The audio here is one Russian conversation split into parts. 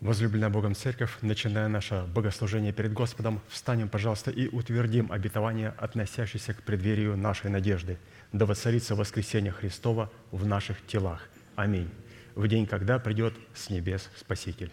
Возлюбленная Богом Церковь, начиная наше богослужение перед Господом, встанем, пожалуйста, и утвердим обетование, относящееся к преддверию нашей надежды, да воцарится воскресение Христова в наших телах. Аминь. В день, когда придет с небес Спаситель.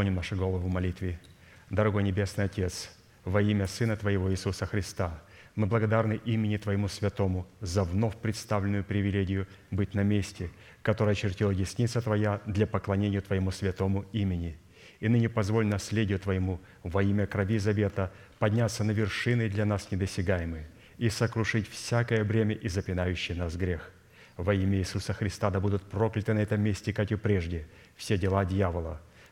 Склоним наши головы в молитве. Дорогой Небесный Отец, во имя Сына Твоего Иисуса Христа, мы благодарны имени Твоему Святому за вновь представленную привилегию быть на месте, которое чертила десница Твоя для поклонения Твоему святому имени. И ныне позволь наследию Твоему во имя крови завета подняться на вершины для нас недосягаемые и сокрушить всякое бремя и запинающий нас грех. Во имя Иисуса Христа да будут прокляты на этом месте, как и прежде, все дела дьявола –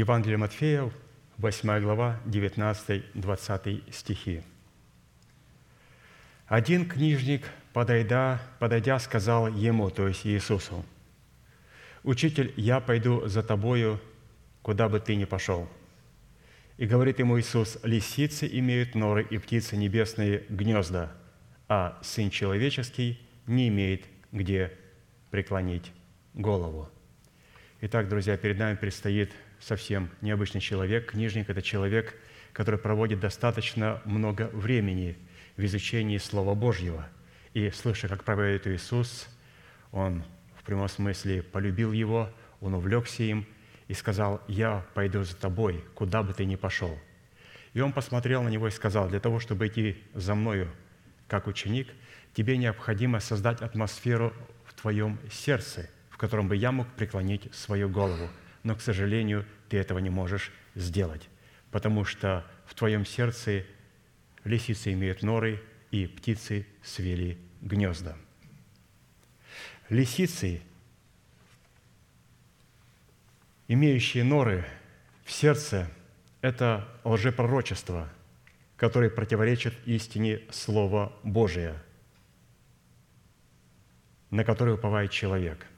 Евангелие Матфея, 8 глава, 19-20 стихи. Один книжник, подойдя, подойдя, сказал ему, то есть Иисусу, «Учитель, я пойду за тобою, куда бы ты ни пошел». И говорит ему Иисус, «Лисицы имеют норы и птицы небесные гнезда, а Сын Человеческий не имеет где преклонить голову». Итак, друзья, перед нами предстоит совсем необычный человек. Книжник – это человек, который проводит достаточно много времени в изучении Слова Божьего. И, слыша, как проводит Иисус, он в прямом смысле полюбил его, он увлекся им и сказал, «Я пойду за тобой, куда бы ты ни пошел». И он посмотрел на него и сказал, «Для того, чтобы идти за мною, как ученик, тебе необходимо создать атмосферу в твоем сердце, в котором бы я мог преклонить свою голову – но, к сожалению, ты этого не можешь сделать, потому что в твоем сердце лисицы имеют норы, и птицы свели гнезда. Лисицы, имеющие норы в сердце, это лжепророчество, которое противоречит истине Слова Божия, на которое уповает человек –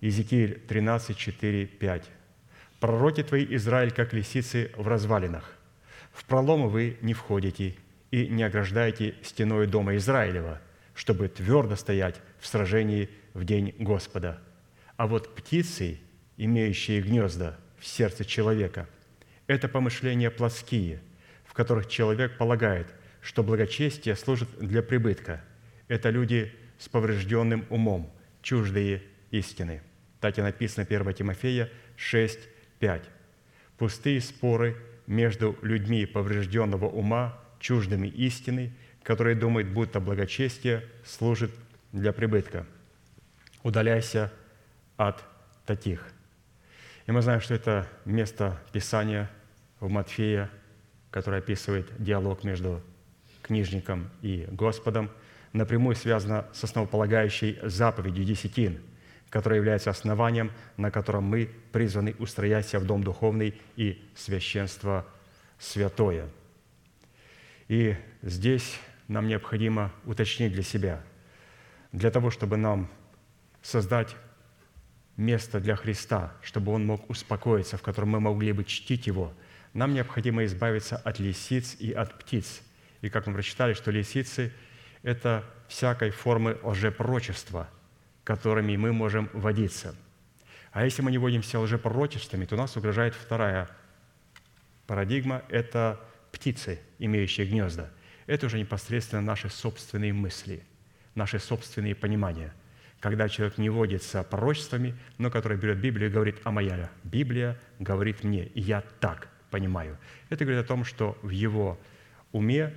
Иезекииль 13, 4, 5. «Пророки твои, Израиль, как лисицы в развалинах. В проломы вы не входите и не ограждаете стеной дома Израилева, чтобы твердо стоять в сражении в день Господа. А вот птицы, имеющие гнезда в сердце человека, это помышления плоские, в которых человек полагает, что благочестие служит для прибытка. Это люди с поврежденным умом, чуждые истины. Так и написано 1 Тимофея 6, 5. «Пустые споры между людьми поврежденного ума, чуждыми истины, которые думают, будто благочестие служит для прибытка. Удаляйся от таких». И мы знаем, что это место Писания в Матфея, которое описывает диалог между книжником и Господом, напрямую связано с основополагающей заповедью десятин – которое является основанием, на котором мы призваны устроять себя в дом духовный и священство святое. И здесь нам необходимо уточнить для себя, для того, чтобы нам создать место для Христа, чтобы Он мог успокоиться, в котором мы могли бы чтить Его, нам необходимо избавиться от лисиц и от птиц. И как мы прочитали, что лисицы – это всякой формы лжепрочества – которыми мы можем водиться. А если мы не водимся лжепророчествами, то нас угрожает вторая парадигма – это птицы, имеющие гнезда. Это уже непосредственно наши собственные мысли, наши собственные понимания. Когда человек не водится пророчествами, но который берет Библию и говорит, а моя Библия говорит мне, и я так понимаю. Это говорит о том, что в его уме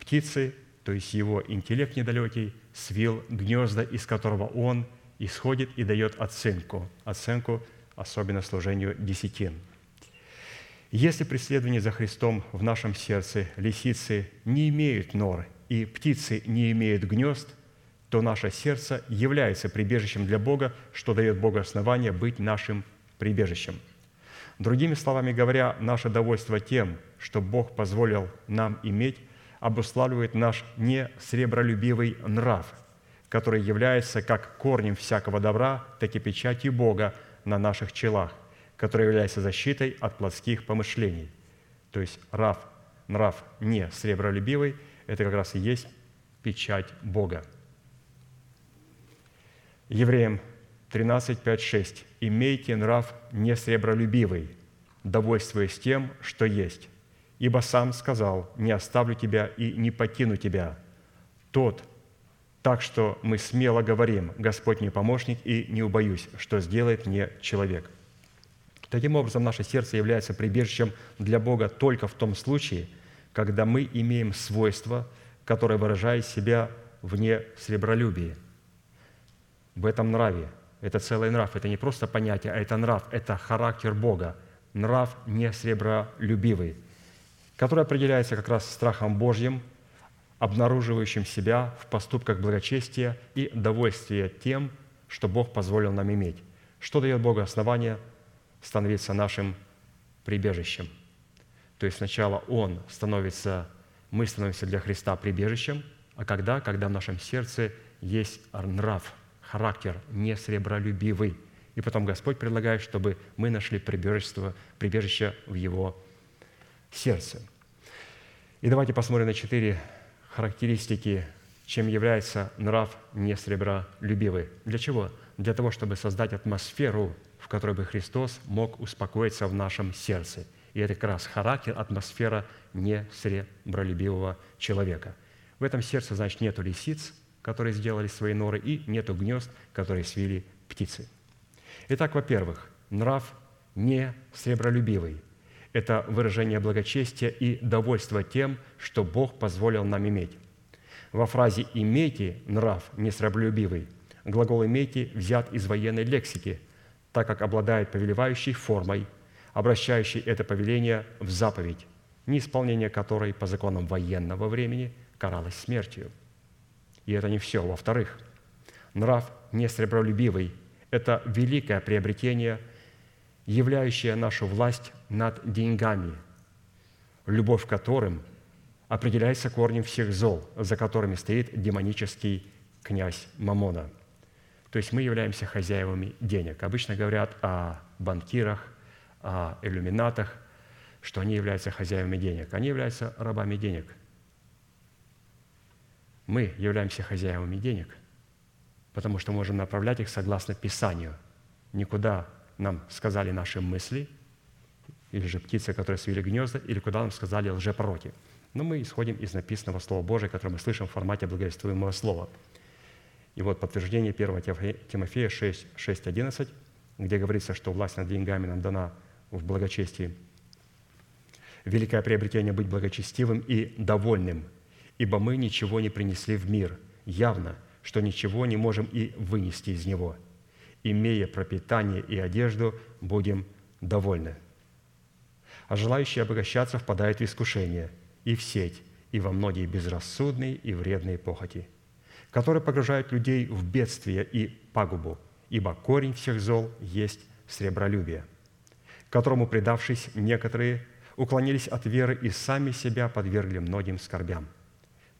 птицы, то есть его интеллект недалекий, свил гнезда, из которого он исходит и дает оценку, оценку особенно служению десятин. Если преследование за Христом в нашем сердце лисицы не имеют нор и птицы не имеют гнезд, то наше сердце является прибежищем для Бога, что дает Богу основание быть нашим прибежищем. Другими словами говоря, наше довольство тем, что Бог позволил нам иметь, обуславливает наш не сребролюбивый нрав, который является как корнем всякого добра, так и печатью Бога на наших челах, который является защитой от плотских помышлений. То есть нрав, нрав не сребролюбивый – это как раз и есть печать Бога. Евреям 13, 5, 6. «Имейте нрав не сребролюбивый, довольствуясь тем, что есть, Ибо сам сказал, не оставлю тебя и не покину тебя. Тот, так что мы смело говорим, Господь мне помощник, и не убоюсь, что сделает мне человек. Таким образом, наше сердце является прибежищем для Бога только в том случае, когда мы имеем свойство, которое выражает себя вне сребролюбии. В этом нраве. Это целый нрав. Это не просто понятие, а это нрав. Это характер Бога. Нрав не сребролюбивый – который определяется как раз страхом Божьим, обнаруживающим себя в поступках благочестия и довольствия тем, что Бог позволил нам иметь. Что дает Богу основание становиться нашим прибежищем. То есть сначала Он становится, мы становимся для Христа прибежищем, а когда? Когда в нашем сердце есть нрав, характер не сребролюбивый. И потом Господь предлагает, чтобы мы нашли прибежище, прибежище в Его сердце. И давайте посмотрим на четыре характеристики, чем является нрав не сребролюбивый. Для чего? Для того, чтобы создать атмосферу, в которой бы Христос мог успокоиться в нашем сердце. И это как раз характер, атмосфера не сребролюбивого человека. В этом сердце, значит, нету лисиц, которые сделали свои норы, и нету гнезд, которые свили птицы. Итак, во-первых, нрав не сребролюбивый – это выражение благочестия и довольства тем, что Бог позволил нам иметь. Во фразе «имейте нрав несраболюбивый» глагол «имейте» взят из военной лексики, так как обладает повелевающей формой, обращающей это повеление в заповедь, неисполнение которой по законам военного времени каралось смертью. И это не все. Во-вторых, нрав несребролюбивый – это великое приобретение – являющая нашу власть над деньгами, любовь к которым определяется корнем всех зол, за которыми стоит демонический князь Мамона. То есть мы являемся хозяевами денег. Обычно говорят о банкирах, о иллюминатах, что они являются хозяевами денег. Они являются рабами денег. Мы являемся хозяевами денег, потому что можем направлять их согласно Писанию. Никуда нам сказали наши мысли, или же птицы, которые свили гнезда, или куда нам сказали лжепророки. Но мы исходим из написанного Слова Божия, которое мы слышим в формате благовествуемого Слова. И вот подтверждение 1 Тимофея 6, 6, 11, где говорится, что власть над деньгами нам дана в благочестии. Великое приобретение быть благочестивым и довольным, ибо мы ничего не принесли в мир, явно, что ничего не можем и вынести из него – имея пропитание и одежду, будем довольны. А желающие обогащаться впадают в искушение и в сеть, и во многие безрассудные и вредные похоти, которые погружают людей в бедствие и пагубу, ибо корень всех зол есть сребролюбие, которому, предавшись некоторые, уклонились от веры и сами себя подвергли многим скорбям.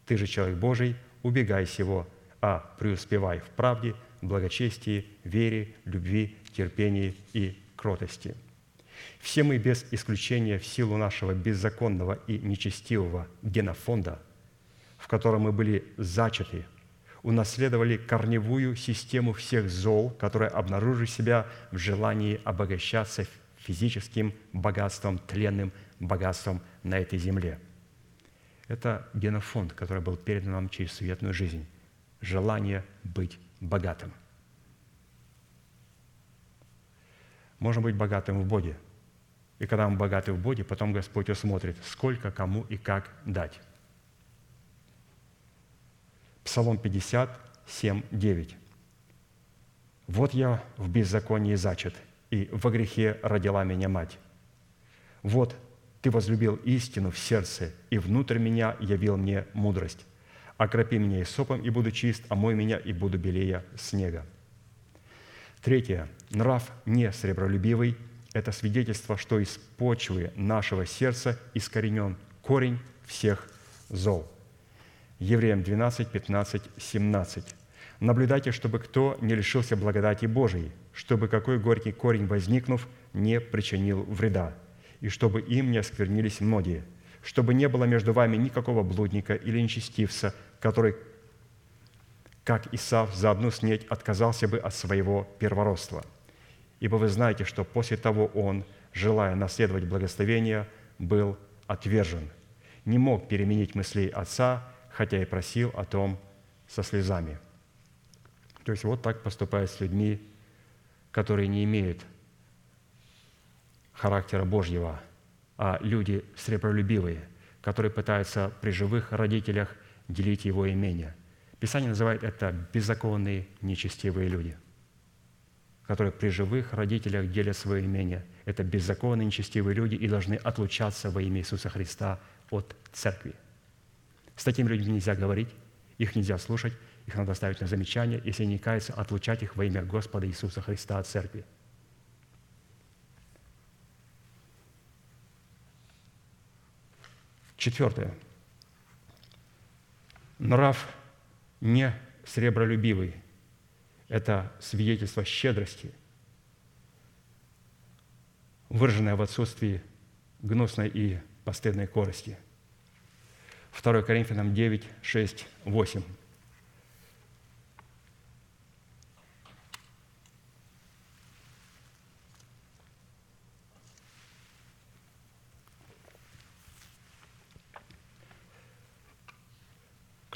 Ты же, человек Божий, убегай сего, а преуспевай в правде – благочестии, вере, любви, терпении и кротости. Все мы без исключения в силу нашего беззаконного и нечестивого генофонда, в котором мы были зачаты, унаследовали корневую систему всех зол, которые обнаружили себя в желании обогащаться физическим богатством, тленным богатством на этой земле. Это генофонд, который был передан нам через светную жизнь. Желание быть богатым. Можно быть богатым в Боге. И когда мы богаты в Боге, потом Господь усмотрит, сколько кому и как дать. Псалом 57, 9. «Вот я в беззаконии зачат, и во грехе родила меня мать. Вот ты возлюбил истину в сердце, и внутрь меня явил мне мудрость. Окропи меня и сопом, и буду чист, омой меня, и буду белее снега». Третье. Нрав не сребролюбивый – это свидетельство, что из почвы нашего сердца искоренен корень всех зол. Евреям 12, 15, 17. «Наблюдайте, чтобы кто не лишился благодати Божией, чтобы какой горький корень, возникнув, не причинил вреда, и чтобы им не осквернились многие, чтобы не было между вами никакого блудника или нечестивца, который, как Исав, за одну снеть отказался бы от своего первородства. Ибо вы знаете, что после того он, желая наследовать благословение, был отвержен, не мог переменить мыслей отца, хотя и просил о том со слезами. То есть вот так поступает с людьми, которые не имеют характера Божьего, а люди сребролюбивые, которые пытаются при живых родителях делить его имение. Писание называет это беззаконные, нечестивые люди, которые при живых родителях делят свое имение. Это беззаконные, нечестивые люди и должны отлучаться во имя Иисуса Христа от церкви. С такими людьми нельзя говорить, их нельзя слушать, их надо ставить на замечание, если не каются, отлучать их во имя Господа Иисуса Христа от церкви. Четвертое – Нрав не сребролюбивый. Это свидетельство щедрости, выраженное в отсутствии гнусной и постыдной корости. 2 Коринфянам 9, 6, 8.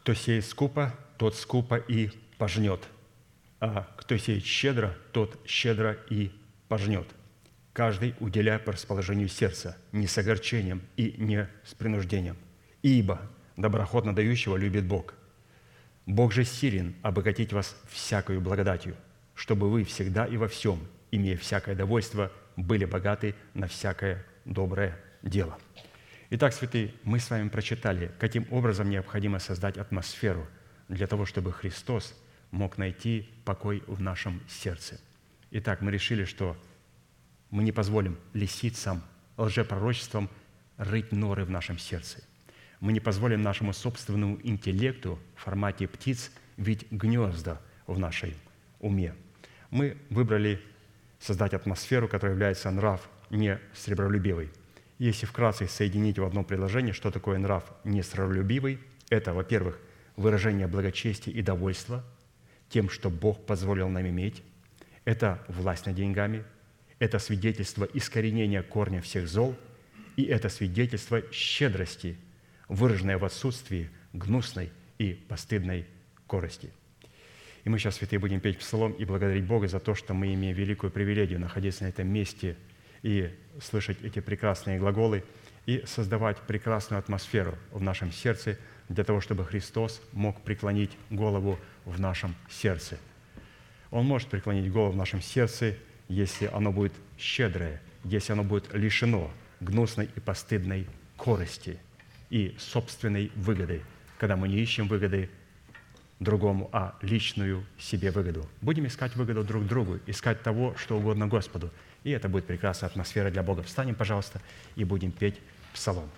Кто сеет скупо, тот скупо и пожнет, а кто сеет щедро, тот щедро и пожнет. Каждый уделяя по расположению сердца, не с огорчением и не с принуждением. Ибо доброходно дающего любит Бог. Бог же силен обогатить вас всякою благодатью, чтобы вы всегда и во всем, имея всякое довольство, были богаты на всякое доброе дело. Итак, святые, мы с вами прочитали, каким образом необходимо создать атмосферу для того, чтобы Христос мог найти покой в нашем сердце. Итак, мы решили, что мы не позволим лисицам, лжепророчествам рыть норы в нашем сердце. Мы не позволим нашему собственному интеллекту в формате птиц видеть гнезда в нашей уме. Мы выбрали создать атмосферу, которая является нрав не сребролюбивый – если вкратце соединить в одном предложении, что такое нрав несролюбивый, это, во-первых, выражение благочестия и довольства тем, что Бог позволил нам иметь. Это власть над деньгами, это свидетельство искоренения корня всех зол, и это свидетельство щедрости, выраженное в отсутствии гнусной и постыдной корости. И мы сейчас, святые, будем петь псалом и благодарить Бога за то, что мы имеем великую привилегию находиться на этом месте – и слышать эти прекрасные глаголы и создавать прекрасную атмосферу в нашем сердце для того, чтобы Христос мог преклонить голову в нашем сердце. Он может преклонить голову в нашем сердце, если оно будет щедрое, если оно будет лишено гнусной и постыдной корости и собственной выгоды, когда мы не ищем выгоды другому, а личную себе выгоду. Будем искать выгоду друг другу, искать того, что угодно Господу – и это будет прекрасная атмосфера для Бога. Встанем, пожалуйста, и будем петь псалом.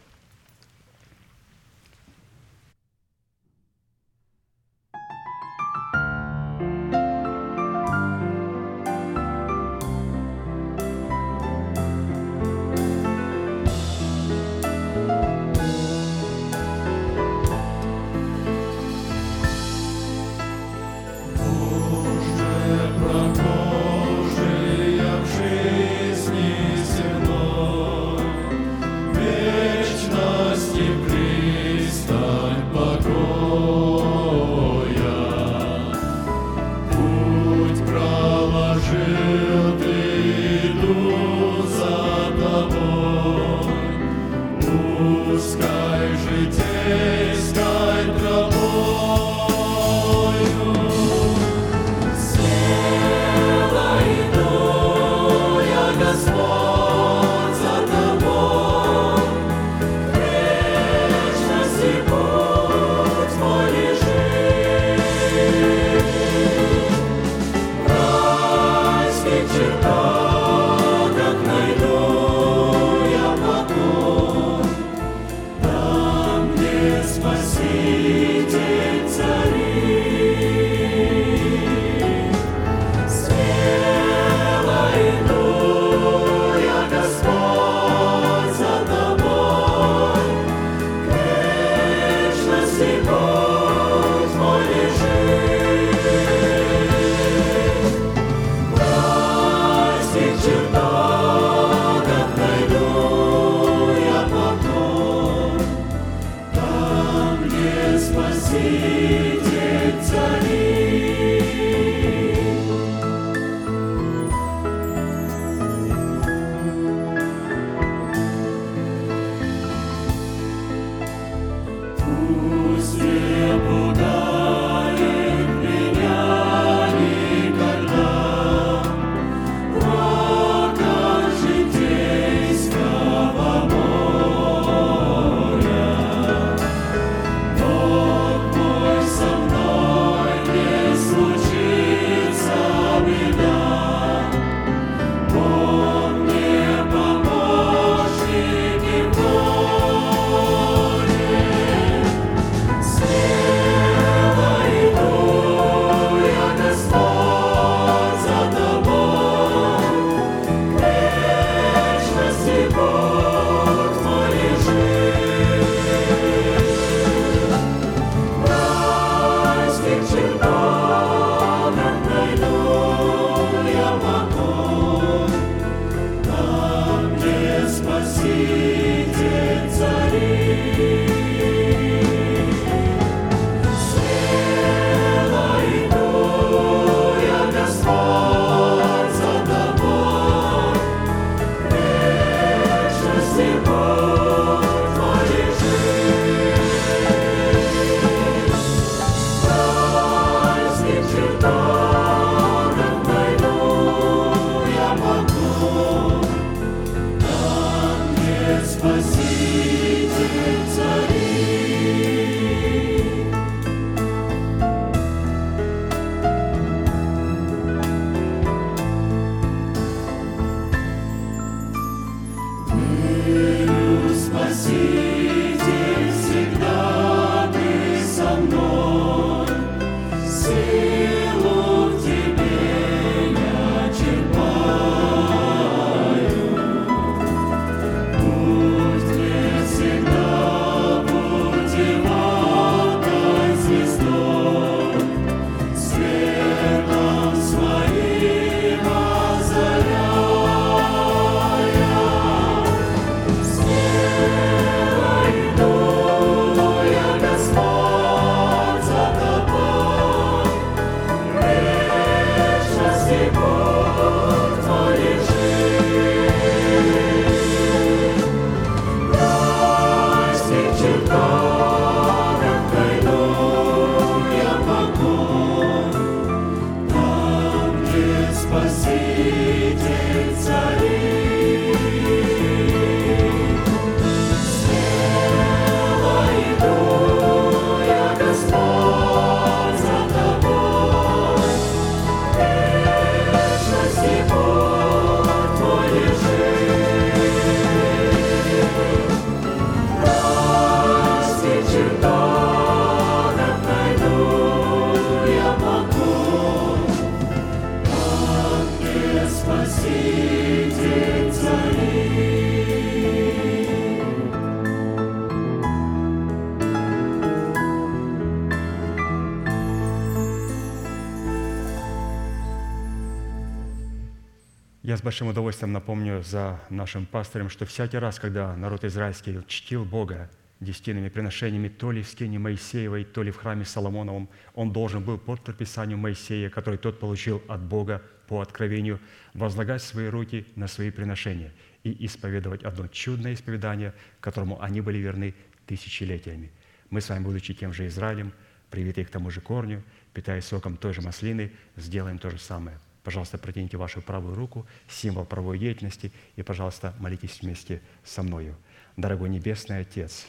Большим удовольствием напомню за нашим пастором, что всякий раз, когда народ израильский чтил Бога десятинными приношениями, то ли в скине Моисеевой, то ли в храме Соломоновом, он должен был по предписанию Моисея, который тот получил от Бога по откровению, возлагать свои руки на свои приношения и исповедовать одно чудное исповедание, которому они были верны тысячелетиями. Мы с вами, будучи тем же Израилем, привитые к тому же корню, питаясь соком той же маслины, сделаем то же самое – Пожалуйста, протяните вашу правую руку, символ правовой деятельности, и, пожалуйста, молитесь вместе со мною. Дорогой Небесный Отец,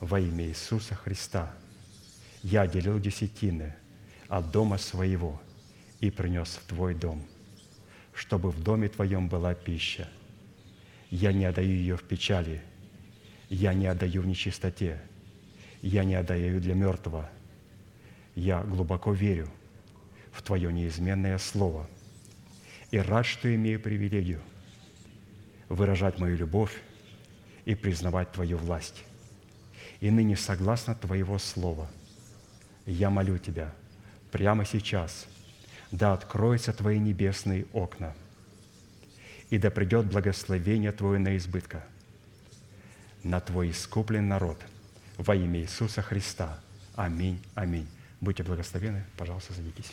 во имя Иисуса Христа, я делил десятины от дома своего и принес в Твой дом, чтобы в доме Твоем была пища. Я не отдаю ее в печали, я не отдаю в нечистоте, я не отдаю для мертвого. Я глубоко верю – в Твое неизменное Слово. И рад, что имею привилегию выражать мою любовь и признавать Твою власть. И ныне, согласно Твоего Слова, я молю Тебя прямо сейчас, да откроются Твои небесные окна, и да придет благословение Твое на избытка на Твой искуплен народ во имя Иисуса Христа. Аминь, аминь. Будьте благословены. Пожалуйста, садитесь.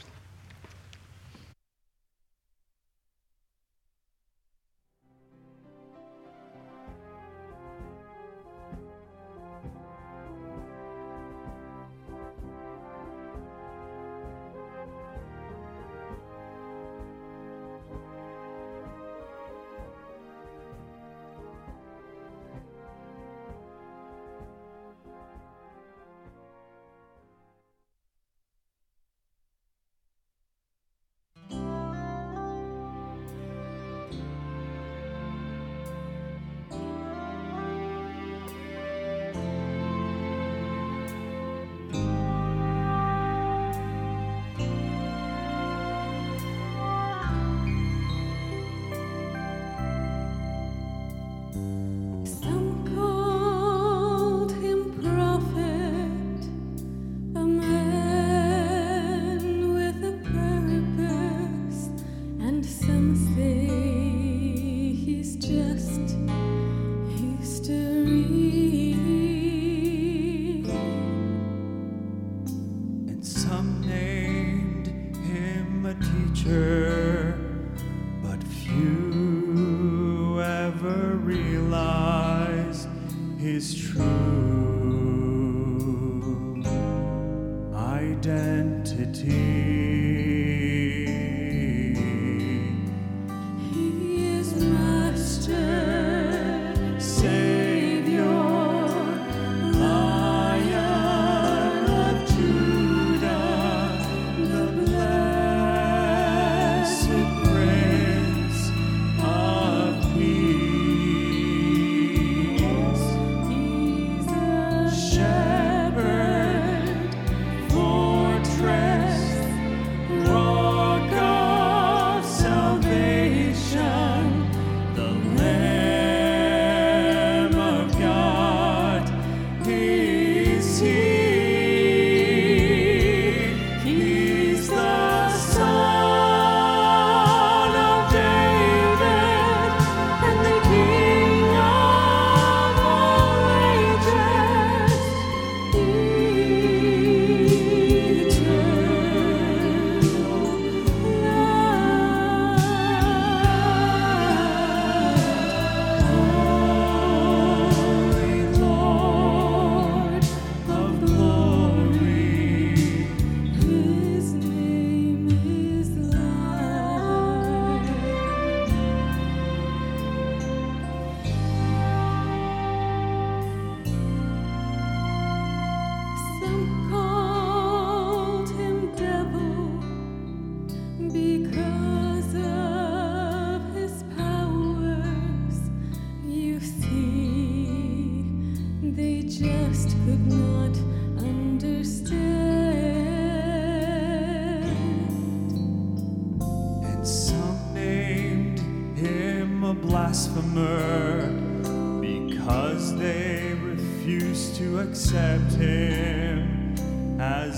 Blasphemer because they refuse to accept him as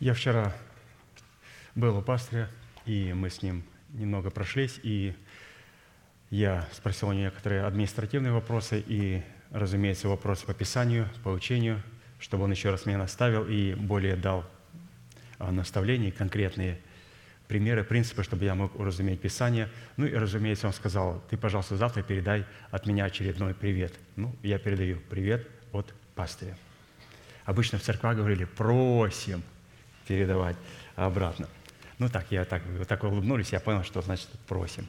Я вчера был у пастыря, и мы с ним немного прошлись, и я спросил у него некоторые административные вопросы и, разумеется, вопросы по Писанию, по учению, чтобы он еще раз меня наставил и более дал а, наставления, конкретные примеры, принципы, чтобы я мог уразуметь Писание. Ну и, разумеется, он сказал, ты, пожалуйста, завтра передай от меня очередной привет. Ну, я передаю привет от пастыря. Обычно в церквах говорили «просим», передавать обратно. Ну так, я так, вот так улыбнулись, я понял, что значит «просим».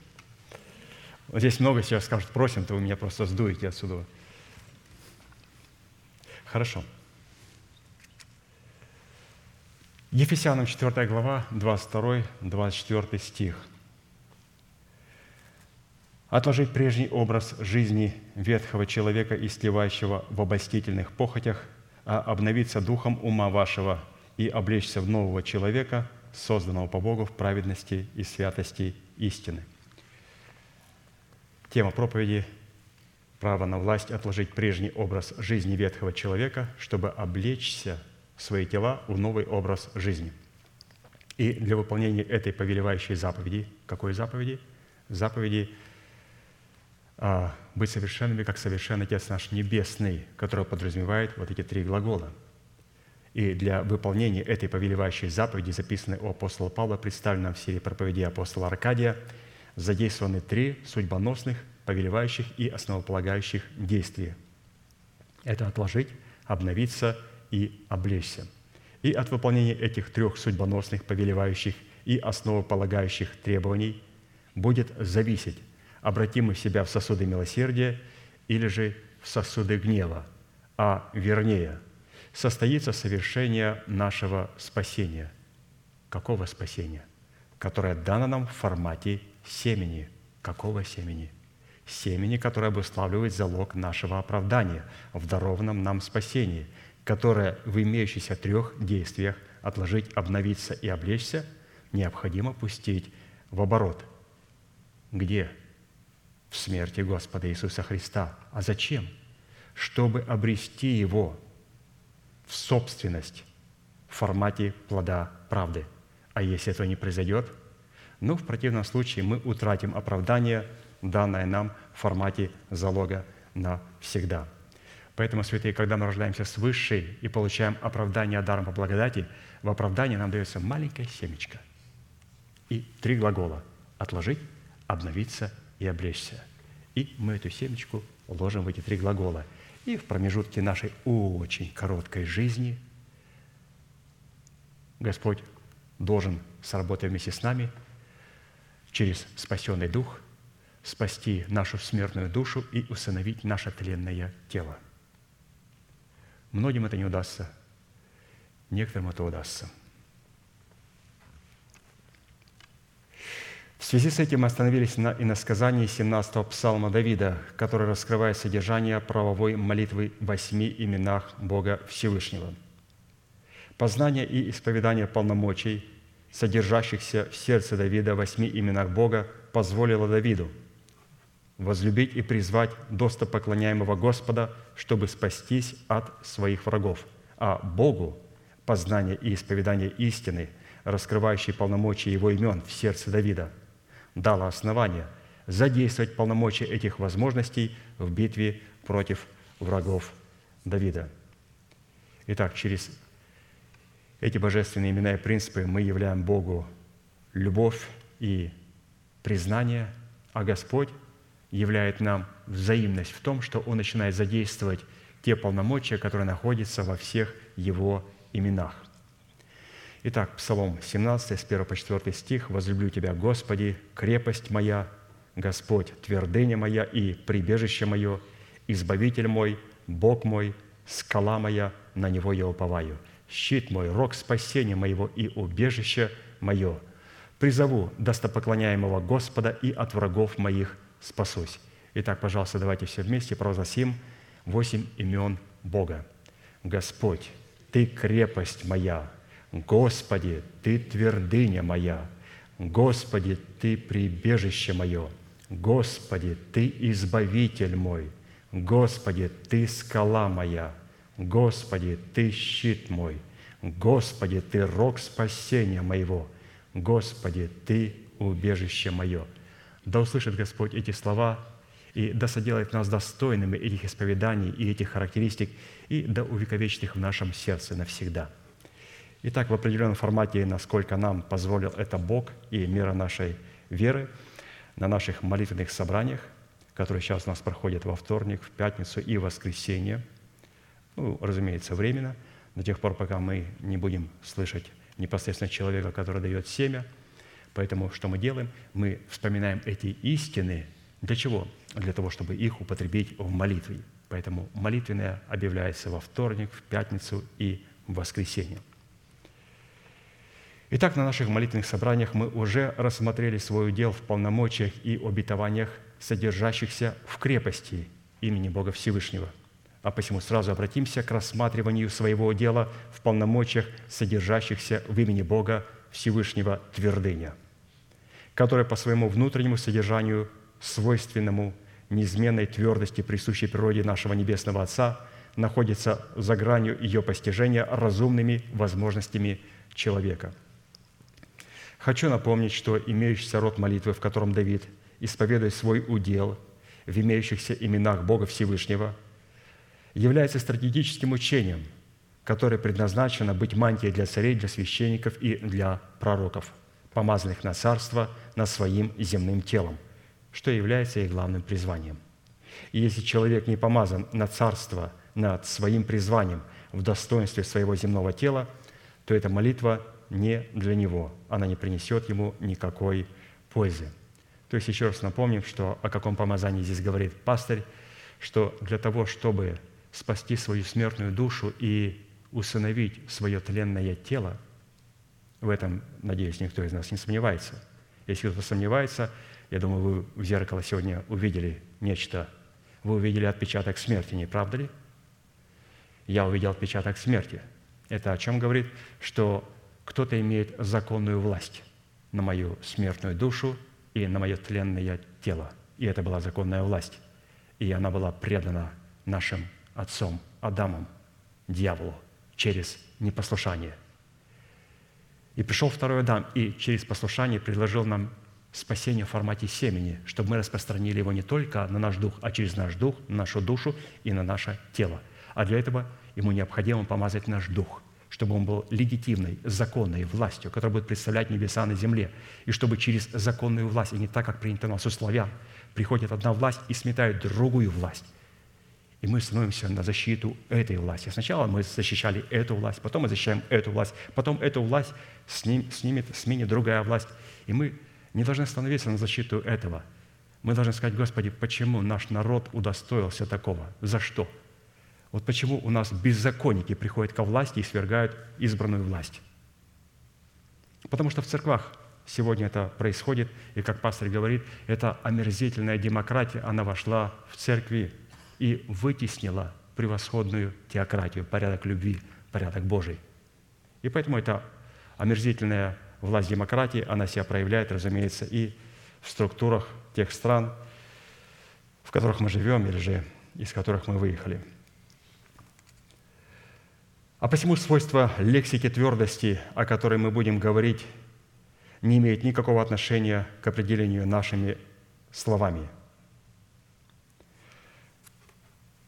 Вот здесь много сейчас скажут «просим», то вы меня просто сдуете отсюда. Хорошо. Ефесянам 4 глава, 22-24 стих. «Отложить прежний образ жизни ветхого человека, истлевающего в обольстительных похотях, а обновиться духом ума вашего – и облечься в нового человека, созданного по Богу в праведности и святости истины. Тема проповеди «Право на власть отложить прежний образ жизни ветхого человека, чтобы облечься в свои тела в новый образ жизни». И для выполнения этой повелевающей заповеди, какой заповеди? Заповеди а, быть совершенными, как совершенный Отец наш Небесный, который подразумевает вот эти три глагола – и для выполнения этой повелевающей заповеди, записанной у апостола Павла, представленной в серии проповедей апостола Аркадия, задействованы три судьбоносных, повелевающих и основополагающих действия. Это отложить, обновиться и облечься. И от выполнения этих трех судьбоносных, повелевающих и основополагающих требований будет зависеть, обратим мы себя в сосуды милосердия или же в сосуды гнева, а вернее – состоится совершение нашего спасения. Какого спасения? Которое дано нам в формате семени. Какого семени? Семени, которое обуславливает залог нашего оправдания в дарованном нам спасении, которое в имеющихся трех действиях отложить, обновиться и облечься необходимо пустить в оборот. Где? В смерти Господа Иисуса Христа. А зачем? Чтобы обрести Его – в собственность в формате плода правды. А если этого не произойдет, ну, в противном случае мы утратим оправдание, данное нам в формате залога навсегда. Поэтому, святые, когда мы рождаемся свыше и получаем оправдание даром по благодати, в оправдании нам дается маленькая семечко. И три глагола – отложить, обновиться и облечься. И мы эту семечку ложим в эти три глагола – и в промежутке нашей очень короткой жизни Господь должен сработать вместе с нами через спасенный дух, спасти нашу смертную душу и усыновить наше тленное тело. Многим это не удастся, некоторым это удастся – В связи с этим мы остановились на иносказании 17-го псалма Давида, который раскрывает содержание правовой молитвы в восьми именах Бога Всевышнего. Познание и исповедание полномочий, содержащихся в сердце Давида в восьми именах Бога, позволило Давиду возлюбить и призвать достопоклоняемого Господа, чтобы спастись от своих врагов, а Богу познание и исповедание истины, раскрывающие полномочия Его имен в сердце Давида – дало основание задействовать полномочия этих возможностей в битве против врагов Давида. Итак, через эти божественные имена и принципы мы являем Богу любовь и признание, а Господь являет нам взаимность в том, что Он начинает задействовать те полномочия, которые находятся во всех Его именах – Итак, Псалом 17, с 1 по 4 стих. «Возлюблю Тебя, Господи, крепость моя, Господь, твердыня моя и прибежище мое, Избавитель мой, Бог мой, скала моя, на Него я уповаю, щит мой, рог спасения моего и убежище мое. Призову достопоклоняемого Господа и от врагов моих спасусь». Итак, пожалуйста, давайте все вместе провозгласим восемь имен Бога. Господь, Ты крепость моя, Господи, Ты твердыня моя, Господи, Ты прибежище мое, Господи, Ты избавитель мой, Господи, Ты скала моя, Господи, Ты щит мой, Господи, Ты рог спасения моего, Господи, Ты убежище мое». Да услышит Господь эти слова и да соделает нас достойными этих исповеданий и этих характеристик, и да увековечит их в нашем сердце навсегда. Итак, в определенном формате, насколько нам позволил это Бог и мера нашей веры, на наших молитвенных собраниях, которые сейчас у нас проходят во вторник, в пятницу и в воскресенье, ну, разумеется, временно, до тех пор, пока мы не будем слышать непосредственно человека, который дает семя. Поэтому что мы делаем? Мы вспоминаем эти истины. Для чего? Для того, чтобы их употребить в молитве. Поэтому молитвенная объявляется во вторник, в пятницу и в воскресенье. Итак, на наших молитвенных собраниях мы уже рассмотрели свой удел в полномочиях и обетованиях, содержащихся в крепости имени Бога Всевышнего. А посему сразу обратимся к рассматриванию своего дела в полномочиях, содержащихся в имени Бога Всевышнего твердыня, которая по своему внутреннему содержанию, свойственному неизменной твердости, присущей природе нашего Небесного Отца, находится за гранью ее постижения разумными возможностями человека – Хочу напомнить, что имеющийся род молитвы, в котором Давид исповедует свой удел в имеющихся именах Бога Всевышнего, является стратегическим учением, которое предназначено быть мантией для царей, для священников и для пророков, помазанных на царство над своим земным телом, что является их главным призванием. И если человек не помазан на царство над своим призванием в достоинстве своего земного тела, то эта молитва не для него, она не принесет ему никакой пользы. То есть еще раз напомним, что о каком помазании здесь говорит пастырь, что для того, чтобы спасти свою смертную душу и усыновить свое тленное тело, в этом, надеюсь, никто из нас не сомневается. Если кто-то сомневается, я думаю, вы в зеркало сегодня увидели нечто. Вы увидели отпечаток смерти, не правда ли? Я увидел отпечаток смерти. Это о чем говорит? Что кто-то имеет законную власть на мою смертную душу и на мое тленное тело. И это была законная власть. И она была предана нашим отцом Адамом, дьяволу, через непослушание. И пришел второй Адам, и через послушание предложил нам спасение в формате семени, чтобы мы распространили его не только на наш дух, а через наш дух, на нашу душу и на наше тело. А для этого ему необходимо помазать наш дух – чтобы он был легитимной, законной властью, которая будет представлять небеса на земле, и чтобы через законную власть, и не так, как принято у нас у славян, приходит одна власть и сметает другую власть. И мы становимся на защиту этой власти. Сначала мы защищали эту власть, потом мы защищаем эту власть, потом эту власть сним, снимет, сменит другая власть. И мы не должны становиться на защиту этого. Мы должны сказать, Господи, почему наш народ удостоился такого? За что? Вот почему у нас беззаконники приходят ко власти и свергают избранную власть. Потому что в церквах сегодня это происходит, и, как пастор говорит, эта омерзительная демократия, она вошла в церкви и вытеснила превосходную теократию, порядок любви, порядок Божий. И поэтому эта омерзительная власть демократии, она себя проявляет, разумеется, и в структурах тех стран, в которых мы живем или же из которых мы выехали – а посему свойство лексики твердости, о которой мы будем говорить, не имеет никакого отношения к определению нашими словами.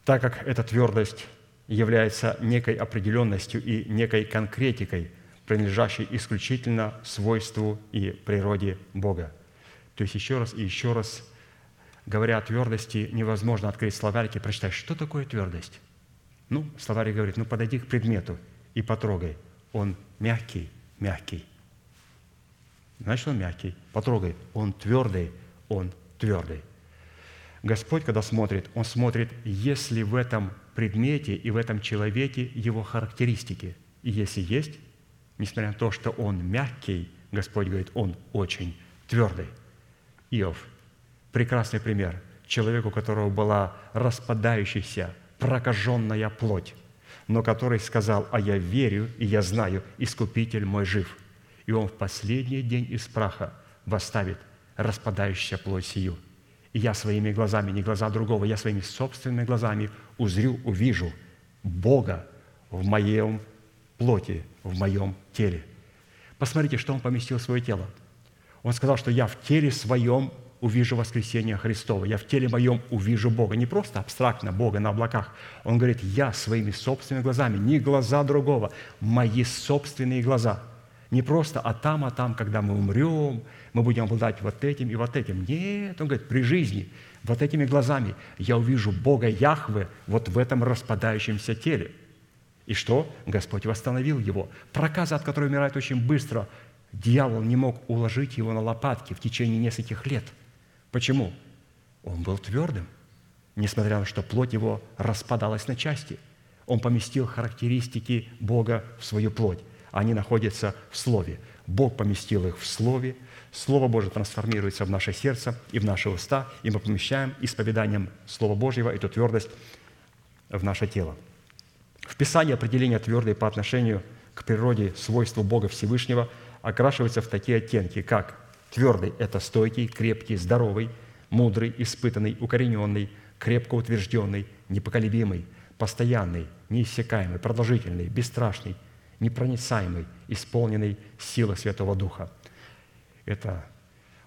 Так как эта твердость является некой определенностью и некой конкретикой, принадлежащей исключительно свойству и природе Бога. То есть еще раз и еще раз, говоря о твердости, невозможно открыть словарики и прочитать, что такое твердость. Ну, словарь говорит, ну подойди к предмету и потрогай. Он мягкий, мягкий. Значит, он мягкий. Потрогай. Он твердый, он твердый. Господь, когда смотрит, Он смотрит, есть ли в этом предмете и в этом человеке его характеристики. И если есть, несмотря на то, что он мягкий, Господь говорит, он очень твердый. Иов – прекрасный пример. Человеку, у которого была распадающаяся прокаженная плоть, но который сказал, а я верю, и я знаю, Искупитель мой жив. И он в последний день из праха восставит распадающуюся плоть сию. И я своими глазами, не глаза другого, я своими собственными глазами узрю, увижу Бога в моем плоти в моем теле». Посмотрите, что Он поместил в свое тело. Он сказал, что «я в теле своем увижу воскресение Христова, я в теле моем увижу Бога». Не просто абстрактно Бога на облаках. Он говорит, я своими собственными глазами, не глаза другого, мои собственные глаза. Не просто а там, а там, когда мы умрем, мы будем обладать вот этим и вот этим. Нет, он говорит, при жизни, вот этими глазами я увижу Бога Яхве вот в этом распадающемся теле. И что? Господь восстановил его. Проказа, от которой умирает очень быстро, дьявол не мог уложить его на лопатки в течение нескольких лет. Почему? Он был твердым, несмотря на то, что плоть его распадалась на части. Он поместил характеристики Бога в свою плоть. Они находятся в Слове. Бог поместил их в Слове. Слово Божье трансформируется в наше сердце и в наши уста, и мы помещаем исповеданием Слова Божьего эту твердость в наше тело. В Писании определение твердой по отношению к природе свойству Бога Всевышнего окрашивается в такие оттенки, как твердый – это стойкий, крепкий, здоровый, мудрый, испытанный, укорененный, крепко утвержденный, непоколебимый, постоянный, неиссякаемый, продолжительный, бесстрашный, непроницаемый, исполненный силы Святого Духа. Это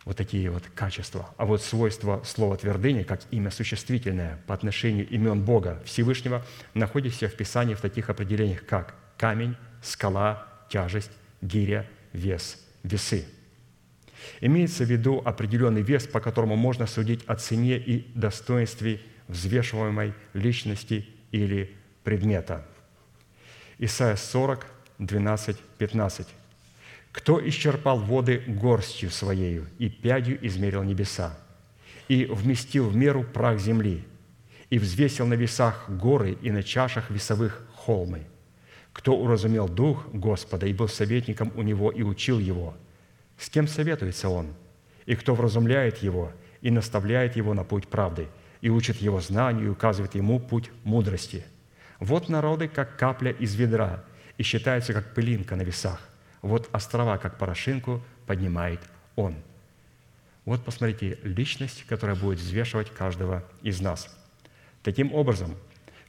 вот такие вот качества. А вот свойства слова твердыни, как имя существительное по отношению имен Бога Всевышнего, находится в Писании в таких определениях, как камень, скала, тяжесть, гиря, вес, весы. Имеется в виду определенный вес, по которому можно судить о цене и достоинстве взвешиваемой личности или предмета. Исайя 40, 12, 15. «Кто исчерпал воды горстью Своею и пядью измерил небеса, и вместил в меру прах земли, и взвесил на весах горы и на чашах весовых холмы? Кто уразумел Дух Господа и был советником у Него и учил Его? С кем советуется Он? И кто вразумляет Его и наставляет Его на путь правды, и учит Его знанию и указывает Ему путь мудрости? Вот народы, как капля из ведра – и считаются как пылинка на весах. Вот острова, как порошинку, поднимает Он. Вот посмотрите, личность, которая будет взвешивать каждого из нас. Таким образом,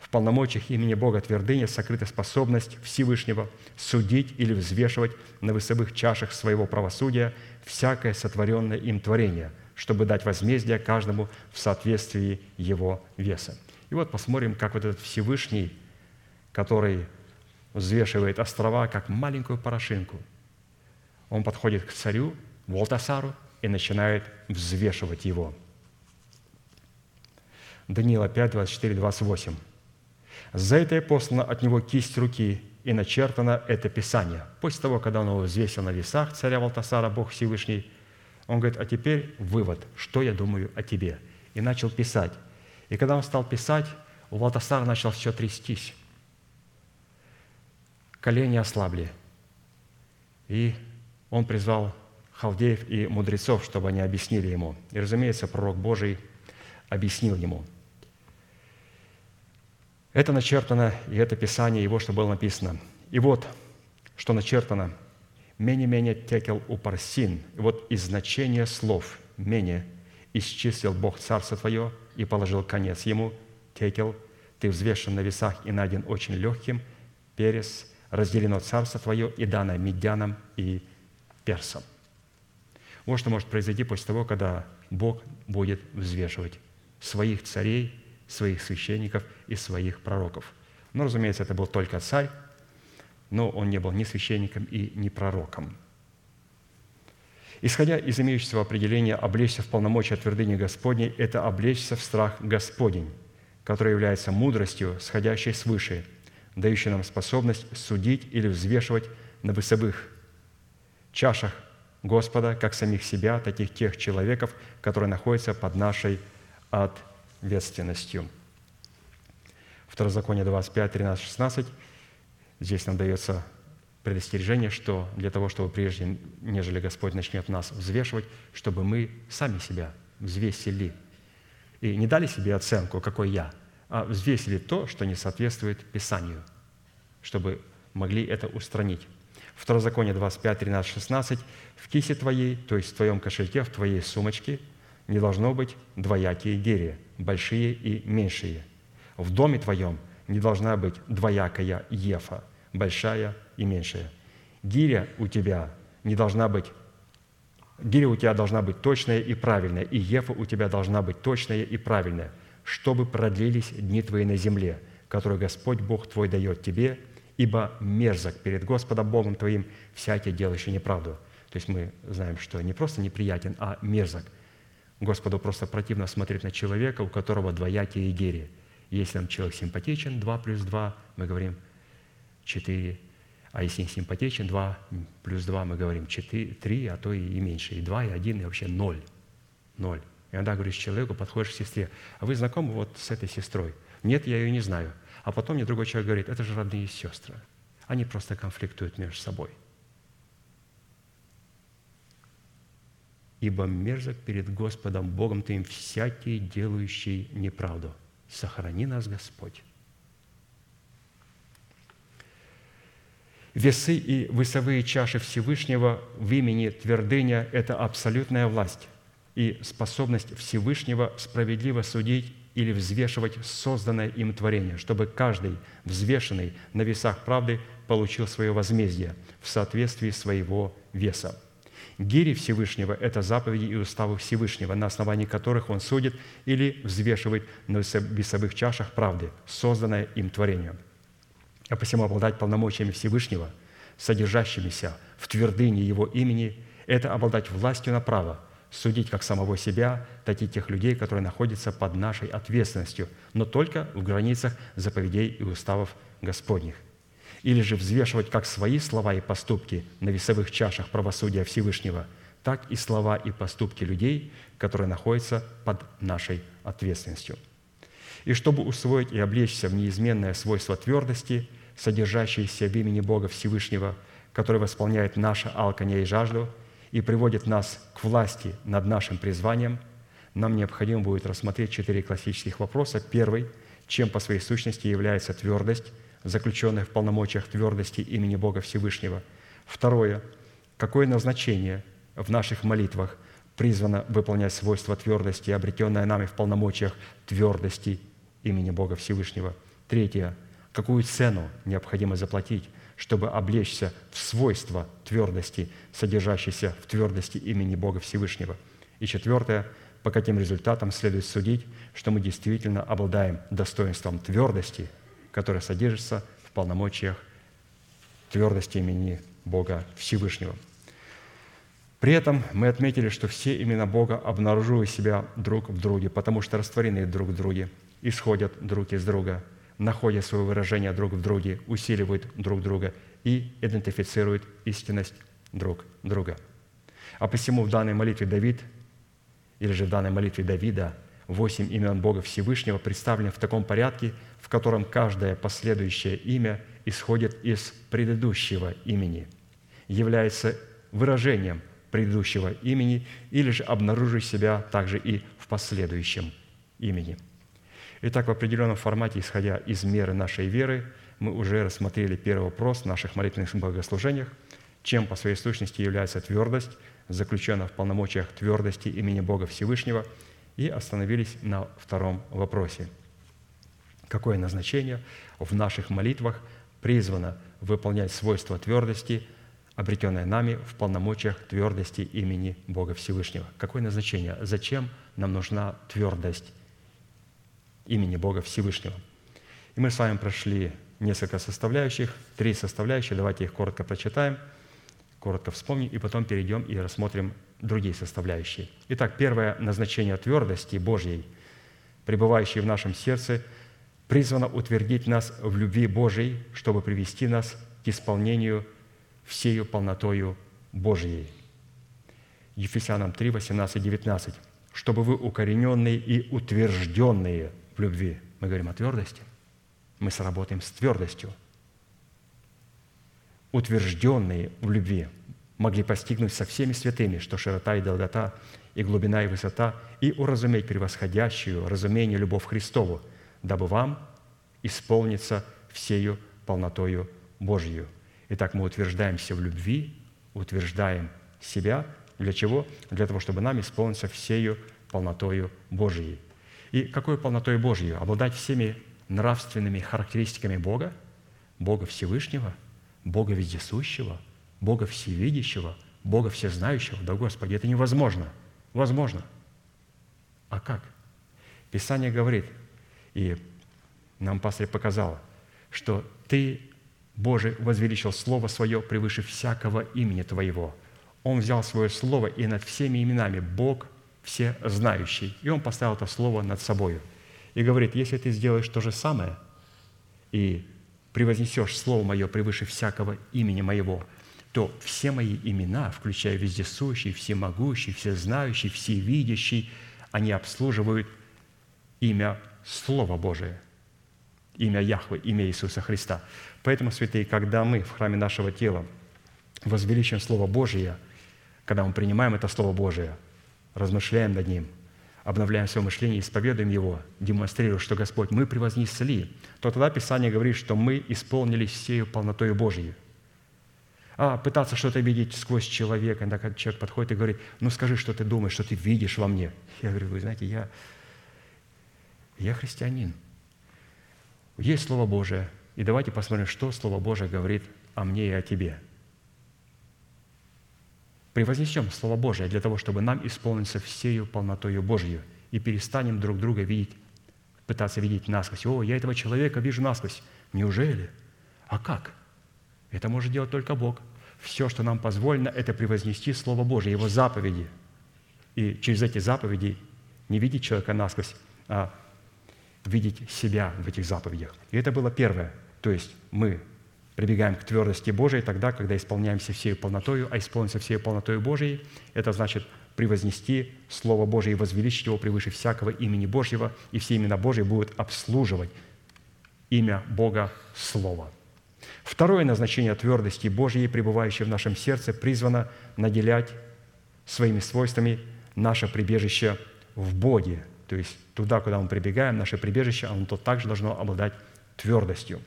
в полномочиях имени Бога твердыни сокрыта способность Всевышнего судить или взвешивать на высовых чашах своего правосудия всякое сотворенное им творение, чтобы дать возмездие каждому в соответствии его веса. И вот посмотрим, как вот этот Всевышний, который взвешивает острова, как маленькую порошинку. Он подходит к царю, Волтасару, и начинает взвешивать его. Даниила 5, 24, 28. «За это и послана от него кисть руки, и начертано это Писание». После того, когда он его взвесил на весах царя Валтасара, Бог Всевышний, он говорит, а теперь вывод, что я думаю о тебе. И начал писать. И когда он стал писать, у Валтасара начал все трястись колени ослабли. И он призвал халдеев и мудрецов, чтобы они объяснили ему. И, разумеется, пророк Божий объяснил ему. Это начертано, и это Писание его, что было написано. И вот, что начертано, «Менее-менее текел у парсин». И вот из значения слов «менее» исчислил Бог царство твое и положил конец ему. Текел, ты взвешен на весах и найден очень легким. Перес – разделено царство твое и дано медянам и персам. Вот что может произойти после того, когда Бог будет взвешивать своих царей, своих священников и своих пророков. Но, разумеется, это был только царь, но он не был ни священником и ни пророком. Исходя из имеющегося определения «облечься в полномочия твердыни Господней» – это облечься в страх Господень, который является мудростью, сходящей свыше – дающий нам способность судить или взвешивать на высовых чашах Господа, как самих себя, так и тех человеков, которые находятся под нашей ответственностью. Второзаконие 25, 13, 16. Здесь нам дается предостережение, что для того, чтобы прежде, нежели Господь начнет нас взвешивать, чтобы мы сами себя взвесили и не дали себе оценку, какой я – а взвесили то, что не соответствует Писанию, чтобы могли это устранить. Второзаконие 25, 13, 16. «В кисе твоей, то есть в твоем кошельке, в твоей сумочке, не должно быть двоякие гири, большие и меньшие. В доме твоем не должна быть двоякая ефа, большая и меньшая. Гиря у тебя не должна быть Гиря у тебя должна быть точная и правильная, и ефа у тебя должна быть точная и правильная, чтобы продлились дни твои на земле, которые Господь Бог твой дает тебе, ибо мерзок перед Господом Богом твоим всякий делающий неправду». То есть мы знаем, что не просто неприятен, а мерзок. Господу просто противно смотреть на человека, у которого двоякие гири. Если нам человек симпатичен, 2 плюс 2, мы говорим 4. А если не симпатичен, 2 плюс 2, мы говорим 4, 3, а то и меньше. И 2, и 1, и вообще 0. 0. Иногда говоришь человеку, подходишь к сестре, а вы знакомы вот с этой сестрой? Нет, я ее не знаю. А потом мне другой человек говорит, это же родные сестры. Они просто конфликтуют между собой. Ибо мерзок перед Господом Богом твоим всякий, делающий неправду. Сохрани нас, Господь. Весы и весовые чаши Всевышнего в имени твердыня – это абсолютная власть и способность Всевышнего справедливо судить или взвешивать созданное им творение, чтобы каждый, взвешенный на весах правды, получил свое возмездие в соответствии своего веса. Гири Всевышнего – это заповеди и уставы Всевышнего, на основании которых Он судит или взвешивает на весовых чашах правды, созданное им творение – а посему обладать полномочиями Всевышнего, содержащимися в твердыне Его имени, это обладать властью на право судить как самого себя, так и тех людей, которые находятся под нашей ответственностью, но только в границах заповедей и уставов Господних. Или же взвешивать как свои слова и поступки на весовых чашах правосудия Всевышнего, так и слова и поступки людей, которые находятся под нашей ответственностью. И чтобы усвоить и облечься в неизменное свойство твердости, содержащееся в имени Бога Всевышнего, который восполняет наше алканье и жажду и приводит нас к власти над нашим призванием, нам необходимо будет рассмотреть четыре классических вопроса. Первый – чем по своей сущности является твердость, заключенная в полномочиях твердости имени Бога Всевышнего. Второе – какое назначение в наших молитвах призвано выполнять свойства твердости, обретенное нами в полномочиях твердости имени Бога Всевышнего. Третье – какую цену необходимо заплатить, чтобы облечься в свойства твердости, содержащейся в твердости имени Бога Всевышнего. И четвертое, по каким результатам следует судить, что мы действительно обладаем достоинством твердости, которое содержится в полномочиях твердости имени Бога Всевышнего. При этом мы отметили, что все имена Бога обнаруживают себя друг в друге, потому что растворенные друг в друге, исходят друг из друга – находя свое выражение друг в друге, усиливают друг друга и идентифицируют истинность друг друга. А посему в данной молитве Давид, или же в данной молитве Давида, восемь имен Бога Всевышнего представлены в таком порядке, в котором каждое последующее имя исходит из предыдущего имени, является выражением предыдущего имени или же обнаруживает себя также и в последующем имени – Итак, в определенном формате, исходя из меры нашей веры, мы уже рассмотрели первый вопрос в наших молитвенных богослужениях, чем по своей сущности является твердость, заключенная в полномочиях твердости имени Бога Всевышнего, и остановились на втором вопросе. Какое назначение в наших молитвах призвано выполнять свойства твердости, обретенное нами в полномочиях твердости имени Бога Всевышнего? Какое назначение? Зачем нам нужна твердость имени Бога Всевышнего. И мы с вами прошли несколько составляющих, три составляющие, давайте их коротко прочитаем, коротко вспомним, и потом перейдем и рассмотрим другие составляющие. Итак, первое назначение твердости Божьей, пребывающей в нашем сердце, призвано утвердить нас в любви Божьей, чтобы привести нас к исполнению всею полнотою Божьей. Ефесянам 3, 18, 19. «Чтобы вы укорененные и утвержденные в любви. Мы говорим о твердости. Мы сработаем с твердостью. Утвержденные в любви могли постигнуть со всеми святыми, что широта и долгота, и глубина и высота, и уразуметь превосходящую разумение любовь Христову, дабы вам исполниться всею полнотою Божью. Итак, мы утверждаемся в любви, утверждаем себя. Для чего? Для того, чтобы нам исполниться всею полнотою Божьей. И какой полнотой Божьей? Обладать всеми нравственными характеристиками Бога, Бога Всевышнего, Бога Вездесущего, Бога Всевидящего, Бога Всезнающего. Да, Господи, это невозможно. Возможно. А как? Писание говорит, и нам пастырь показал, что Ты, Боже, возвеличил Слово Свое превыше всякого имени Твоего. Он взял свое Слово и над всеми именами Бог все знающий. И Он поставил это Слово над собою. И говорит, если ты сделаешь то же самое и превознесешь Слово Мое превыше всякого имени Моего, то все мои имена, включая вездесущий, всемогущий, всезнающий, всевидящий, они обслуживают имя Слово Божие, имя Яхвы, имя Иисуса Христа. Поэтому, святые, когда мы в храме нашего тела возвеличим Слово Божие, когда мы принимаем это Слово Божие, размышляем над ним, обновляем свое мышление, исповедуем его, демонстрируя, что Господь, мы превознесли, то тогда Писание говорит, что мы исполнились всею полнотой Божьей. А пытаться что-то видеть сквозь человека, иногда человек подходит и говорит, ну скажи, что ты думаешь, что ты видишь во мне. Я говорю, вы знаете, я, я христианин. Есть Слово Божие, и давайте посмотрим, что Слово Божие говорит о мне и о тебе. Превознесем Слово Божие для того, чтобы нам исполниться всею полнотою Божью и перестанем друг друга видеть, пытаться видеть насквозь. О, я этого человека вижу насквозь. Неужели? А как? Это может делать только Бог. Все, что нам позволено, это превознести Слово Божие, Его заповеди. И через эти заповеди не видеть человека насквозь, а видеть себя в этих заповедях. И это было первое. То есть мы прибегаем к твердости Божией тогда, когда исполняемся всей полнотою, а исполниться всей полнотою Божией – это значит превознести Слово Божие и возвеличить его превыше всякого имени Божьего, и все имена Божьи будут обслуживать имя Бога Слова. Второе назначение твердости Божьей, пребывающей в нашем сердце, призвано наделять своими свойствами наше прибежище в Боге, то есть туда, куда мы прибегаем, наше прибежище, оно то также должно обладать твердостью.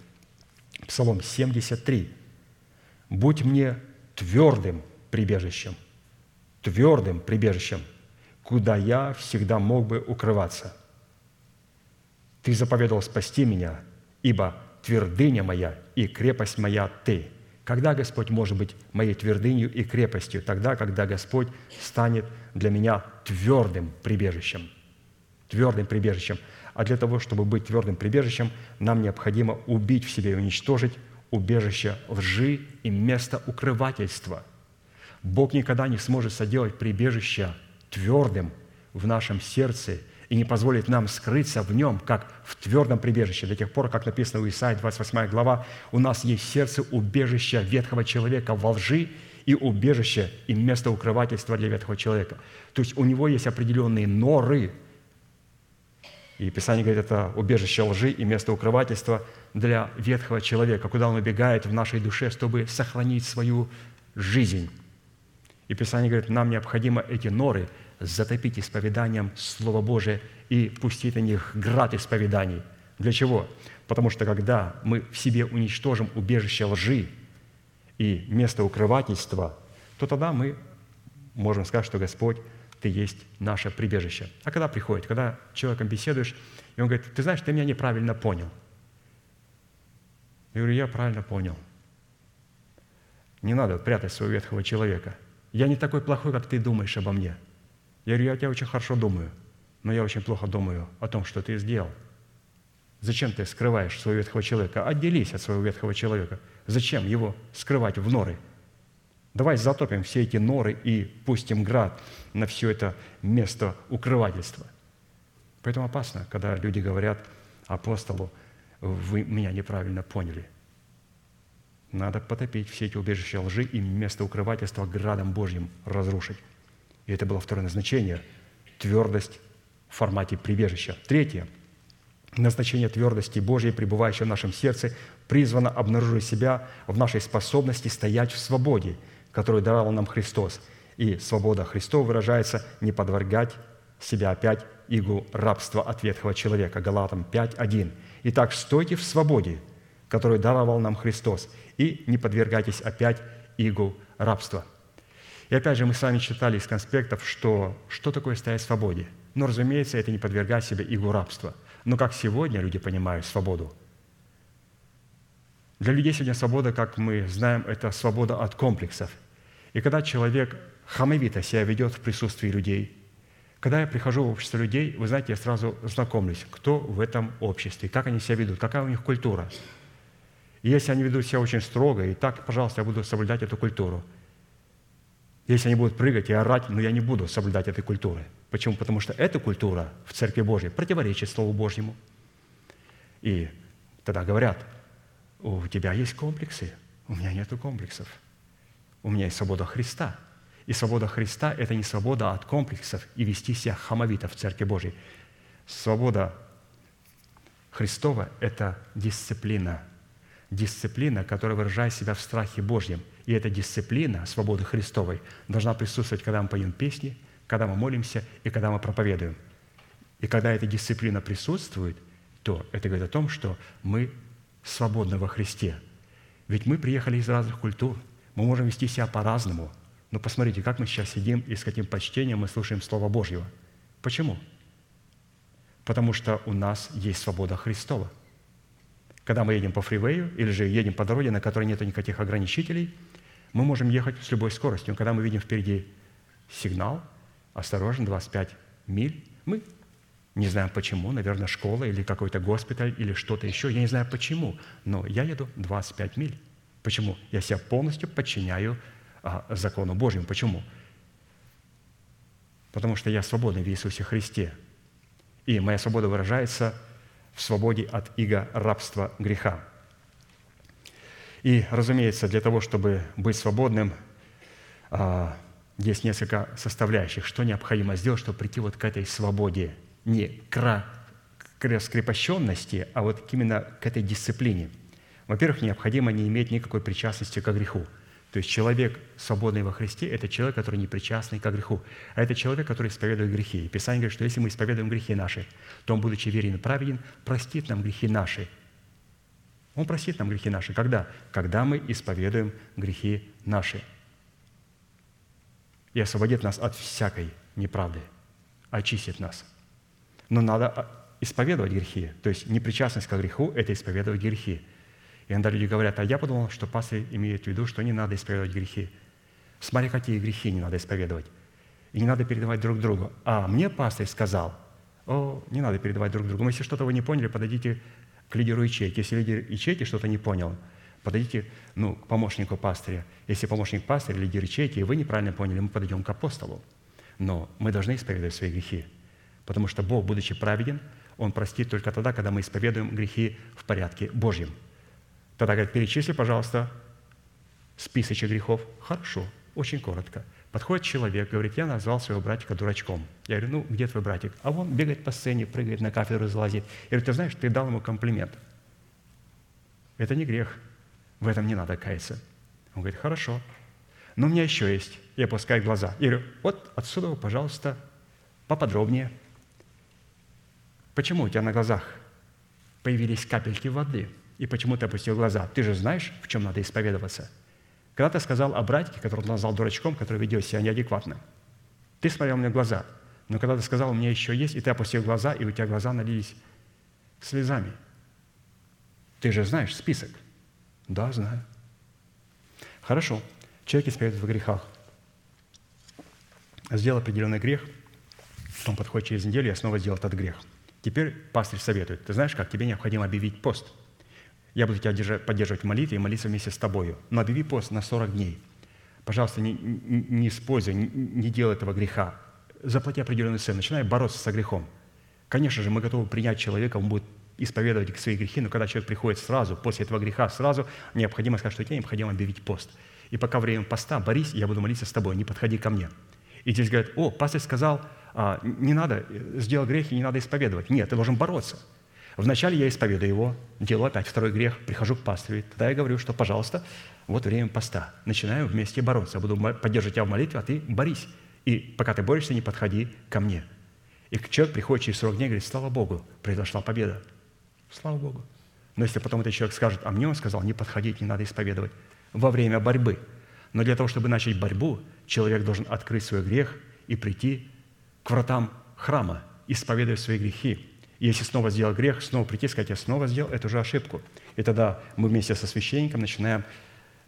Псалом 73. «Будь мне твердым прибежищем, твердым прибежищем, куда я всегда мог бы укрываться. Ты заповедовал спасти меня, ибо твердыня моя и крепость моя Ты». Когда Господь может быть моей твердынью и крепостью? Тогда, когда Господь станет для меня твердым прибежищем. Твердым прибежищем. А для того, чтобы быть твердым прибежищем, нам необходимо убить в себе и уничтожить убежище лжи и место укрывательства. Бог никогда не сможет соделать прибежище твердым в нашем сердце и не позволит нам скрыться в нем, как в твердом прибежище. До тех пор, как написано у Исаии 28 глава, у нас есть сердце убежище ветхого человека во лжи и убежище и место укрывательства для ветхого человека. То есть у него есть определенные норы – и Писание говорит, это убежище лжи и место укрывательства для ветхого человека, куда он убегает в нашей душе, чтобы сохранить свою жизнь. И Писание говорит, нам необходимо эти норы затопить исповеданием Слова Божия и пустить на них град исповеданий. Для чего? Потому что когда мы в себе уничтожим убежище лжи и место укрывательства, то тогда мы можем сказать, что Господь ты есть наше прибежище. А когда приходит, когда человеком беседуешь, и он говорит, ты знаешь, ты меня неправильно понял. Я говорю, я правильно понял. Не надо прятать своего ветхого человека. Я не такой плохой, как ты думаешь обо мне. Я говорю, я о тебе очень хорошо думаю, но я очень плохо думаю о том, что ты сделал. Зачем ты скрываешь своего ветхого человека? Отделись от своего ветхого человека. Зачем его скрывать в норы? Давай затопим все эти норы и пустим град на все это место укрывательства. Поэтому опасно, когда люди говорят апостолу, вы меня неправильно поняли. Надо потопить все эти убежища лжи и место укрывательства градом Божьим разрушить. И это было второе назначение – твердость в формате прибежища. Третье – назначение твердости Божьей, пребывающей в нашем сердце, призвано обнаружить себя в нашей способности стоять в свободе – которую даровал нам Христос. И свобода Христова выражается не подвергать себя опять игу рабства от ветхого человека. Галатам 5.1. Итак, стойте в свободе, которую даровал нам Христос, и не подвергайтесь опять игу рабства. И опять же, мы с вами читали из конспектов, что что такое стоять в свободе. Но, разумеется, это не подвергать себе игу рабства. Но как сегодня люди понимают свободу? Для людей сегодня свобода, как мы знаем, это свобода от комплексов. И когда человек хамовито себя ведет в присутствии людей, когда я прихожу в общество людей, вы знаете, я сразу знакомлюсь, кто в этом обществе, как они себя ведут, какая у них культура. И если они ведут себя очень строго, и так, пожалуйста, я буду соблюдать эту культуру. Если они будут прыгать и орать, но я не буду соблюдать этой культуры. Почему? Потому что эта культура в Церкви Божьей противоречит Слову Божьему. И тогда говорят, у тебя есть комплексы, у меня нет комплексов. У меня есть свобода Христа. И свобода Христа – это не свобода от комплексов и вести себя хамовито в Церкви Божьей. Свобода Христова – это дисциплина. Дисциплина, которая выражает себя в страхе Божьем. И эта дисциплина свободы Христовой должна присутствовать, когда мы поем песни, когда мы молимся и когда мы проповедуем. И когда эта дисциплина присутствует, то это говорит о том, что мы свободны во Христе. Ведь мы приехали из разных культур, мы можем вести себя по-разному. Но посмотрите, как мы сейчас сидим и с каким почтением мы слушаем Слово Божьего. Почему? Потому что у нас есть свобода Христова. Когда мы едем по фривею или же едем по дороге, на которой нет никаких ограничителей, мы можем ехать с любой скоростью. Когда мы видим впереди сигнал, осторожно, 25 миль, мы не знаю почему, наверное, школа или какой-то госпиталь или что-то еще. Я не знаю почему, но я еду 25 миль. Почему? Я себя полностью подчиняю а, закону Божьему. Почему? Потому что я свободный в Иисусе Христе. И моя свобода выражается в свободе от иго рабства греха. И, разумеется, для того, чтобы быть свободным, а, есть несколько составляющих. Что необходимо сделать, чтобы прийти вот к этой свободе – не к раскрепощенности, а вот именно к этой дисциплине. Во-первых, необходимо не иметь никакой причастности к греху. То есть человек, свободный во Христе, это человек, который не причастный к греху. А это человек, который исповедует грехи. И Писание говорит, что если мы исповедуем грехи наши, то Он, будучи верен и праведен, простит нам грехи наши. Он простит нам грехи наши. Когда? Когда мы исповедуем грехи наши. И освободит нас от всякой неправды. Очистит нас – но надо а, исповедовать грехи. То есть непричастность к греху – это исповедовать грехи. И иногда люди говорят, а я подумал, что пастор имеет в виду, что не надо исповедовать грехи. Смотри, какие грехи не надо исповедовать. И не надо передавать друг другу. А мне пастор сказал, о, не надо передавать друг другу. Но если что-то вы не поняли, подойдите к лидеру ячейки. Если лидер ячейки что-то не понял, подойдите ну, к помощнику пастыря. Если помощник пастыря, лидер ячейки, и вы неправильно поняли, мы подойдем к апостолу. Но мы должны исповедовать свои грехи. Потому что Бог, будучи праведен, Он простит только тогда, когда мы исповедуем грехи в порядке Божьем. Тогда говорит, перечисли, пожалуйста, списочек грехов. Хорошо, очень коротко. Подходит человек, говорит, я назвал своего братика дурачком. Я говорю, ну, где твой братик? А он бегает по сцене, прыгает на кафедру, залазит. Я говорю, ты знаешь, ты дал ему комплимент. Это не грех. В этом не надо каяться. Он говорит, хорошо. Но у меня еще есть. Я опускаю глаза. Я говорю, вот отсюда, пожалуйста, поподробнее – Почему у тебя на глазах появились капельки воды? И почему ты опустил глаза? Ты же знаешь, в чем надо исповедоваться. Когда ты сказал о братике, которого ты назвал дурачком, который ведет себя неадекватно, ты смотрел мне в глаза. Но когда ты сказал, у меня еще есть, и ты опустил глаза, и у тебя глаза налились слезами. Ты же знаешь список. Да, знаю. Хорошо. Человек исповедует в грехах. Сделал определенный грех, потом подходит через неделю, я снова сделал этот грех – Теперь пастырь советует, ты знаешь как, тебе необходимо объявить пост. Я буду тебя поддерживать в молитве и молиться вместе с тобою. Но объяви пост на 40 дней. Пожалуйста, не, не, используй, не, не делай этого греха. Заплати определенную цену, начинай бороться со грехом. Конечно же, мы готовы принять человека, он будет исповедовать свои грехи, но когда человек приходит сразу, после этого греха, сразу необходимо сказать, что тебе необходимо объявить пост. И пока время поста, борись, я буду молиться с тобой, не подходи ко мне. И здесь говорят, о, пастор сказал, а, не надо, сделал грех и не надо исповедовать. Нет, ты должен бороться. Вначале я исповедую его, делаю опять второй грех, прихожу к пастырю. Тогда я говорю, что, пожалуйста, вот время поста. Начинаем вместе бороться. Я буду поддерживать тебя в молитве, а ты борись. И пока ты борешься, не подходи ко мне. И человек приходит через 40 дней и говорит, слава Богу, произошла победа. Слава Богу. Но если потом этот человек скажет, а мне он сказал, не подходить, не надо исповедовать во время борьбы. Но для того, чтобы начать борьбу, человек должен открыть свой грех и прийти к вратам храма, исповедуя свои грехи. И если снова сделал грех, снова прийти и сказать, я снова сделал эту же ошибку. И тогда мы вместе со священником начинаем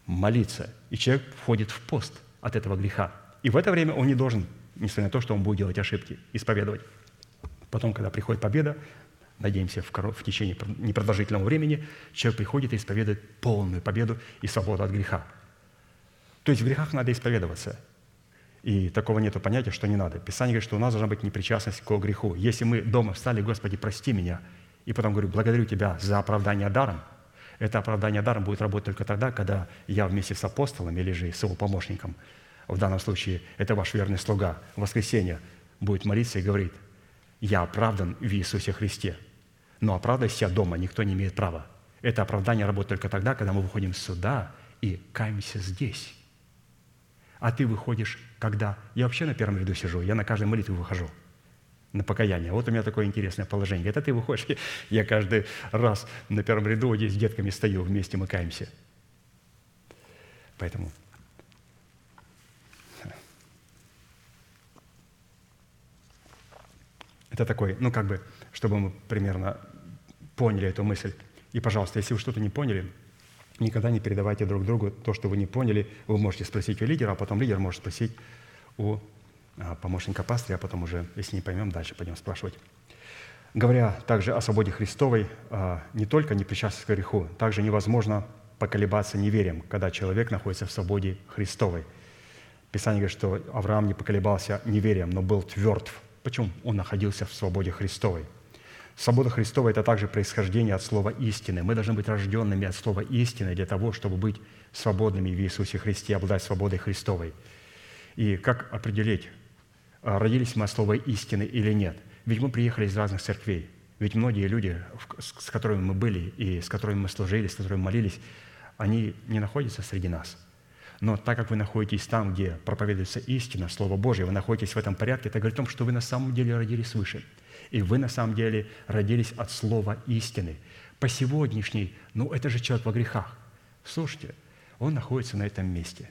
молиться. И человек входит в пост от этого греха. И в это время он не должен, несмотря на то, что он будет делать ошибки, исповедовать. Потом, когда приходит победа, надеемся, в, в течение пр- непродолжительного времени, человек приходит и исповедует полную победу и свободу от греха. То есть в грехах надо исповедоваться. И такого нет понятия, что не надо. Писание говорит, что у нас должна быть непричастность к греху. Если мы дома встали, Господи, прости меня, и потом говорю, благодарю Тебя за оправдание даром, это оправдание даром будет работать только тогда, когда я вместе с апостолом или же с его помощником, в данном случае это ваш верный слуга, в воскресенье будет молиться и говорит, я оправдан в Иисусе Христе. Но оправдать себя дома никто не имеет права. Это оправдание работает только тогда, когда мы выходим сюда и каемся здесь. А ты выходишь, когда? Я вообще на первом ряду сижу, я на каждой молитве выхожу на покаяние. Вот у меня такое интересное положение. Это ты выходишь, я каждый раз на первом ряду здесь с детками стою, вместе мы каемся. Поэтому это такой, ну как бы, чтобы мы примерно поняли эту мысль. И, пожалуйста, если вы что-то не поняли, никогда не передавайте друг другу то, что вы не поняли. Вы можете спросить у лидера, а потом лидер может спросить у а, помощника пастыря, а потом уже, если не поймем, дальше пойдем спрашивать. Говоря также о свободе Христовой, а, не только не причастность к греху, также невозможно поколебаться неверием, когда человек находится в свободе Христовой. Писание говорит, что Авраам не поколебался неверием, но был тверд. Почему? Он находился в свободе Христовой. Свобода Христова – это также происхождение от слова «истины». Мы должны быть рожденными от слова «истины» для того, чтобы быть свободными в Иисусе Христе, обладать свободой Христовой. И как определить, а, родились мы от слова «истины» или нет? Ведь мы приехали из разных церквей. Ведь многие люди, с которыми мы были и с которыми мы служили, с которыми молились, они не находятся среди нас. Но так как вы находитесь там, где проповедуется истина, Слово Божье, вы находитесь в этом порядке, это говорит о том, что вы на самом деле родились свыше. И вы на самом деле родились от Слова истины. По сегодняшней, ну это же человек во грехах. Слушайте, он находится на этом месте.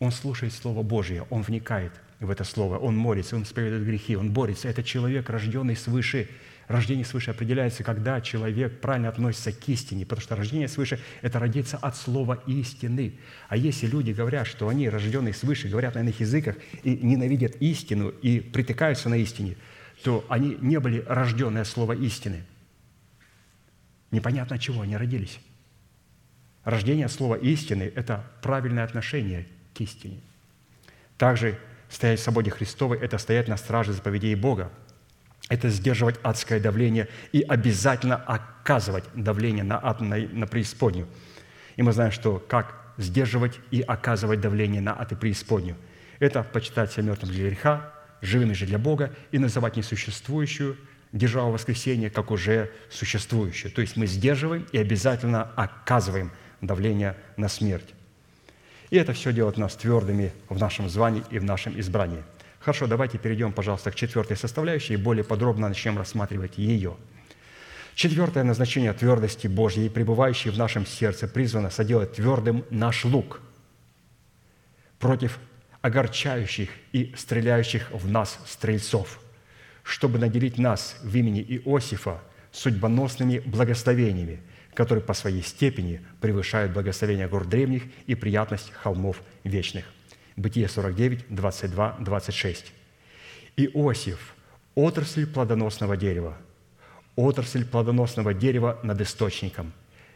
Он слушает Слово Божье, он вникает в это Слово, он молится, он исповедует грехи, он борется. Это человек, рожденный свыше. Рождение свыше определяется, когда человек правильно относится к истине, потому что рождение свыше – это родиться от слова истины. А если люди говорят, что они рожденные свыше, говорят на иных языках и ненавидят истину и притыкаются на истине, то они не были рождены от слова истины. Непонятно от чего они родились. Рождение слова истины – это правильное отношение к истине. Также стоять в свободе Христовой – это стоять на страже заповедей Бога. Это сдерживать адское давление и обязательно оказывать давление на ад, на, на преисподнюю. И мы знаем, что как сдерживать и оказывать давление на ад и преисподнюю. Это почитать себя мертвым для греха, живыми же для Бога и называть несуществующую державу воскресения как уже существующую. То есть мы сдерживаем и обязательно оказываем давление на смерть. И это все делает нас твердыми в нашем звании и в нашем избрании. Хорошо, давайте перейдем, пожалуйста, к четвертой составляющей и более подробно начнем рассматривать ее. Четвертое назначение твердости Божьей, пребывающей в нашем сердце, призвано соделать твердым наш лук против огорчающих и стреляющих в нас стрельцов, чтобы наделить нас в имени Иосифа судьбоносными благословениями, которые по своей степени превышают благословения гор древних и приятность холмов вечных. Бытие 49, 22, 26. Иосиф – отрасль плодоносного дерева, отрасль плодоносного дерева над источником.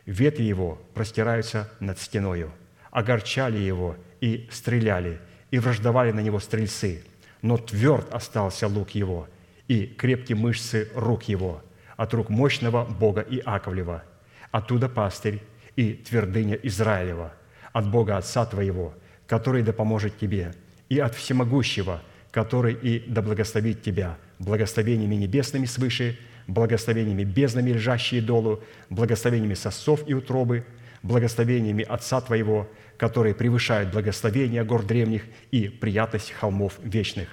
Ветви его простираются над стеною. Огорчали его и стреляли, и враждовали на него стрельцы. Но тверд остался лук его, и крепкие мышцы рук его, от рук мощного Бога Иаковлева. Оттуда пастырь и твердыня Израилева, от Бога Отца твоего, который да поможет тебе, и от Всемогущего, который и да благословит тебя благословениями небесными свыше, благословениями безднами, лежащие долу, благословениями сосов и утробы, благословениями Отца Твоего, которые превышают благословения гор древних и приятность холмов вечных.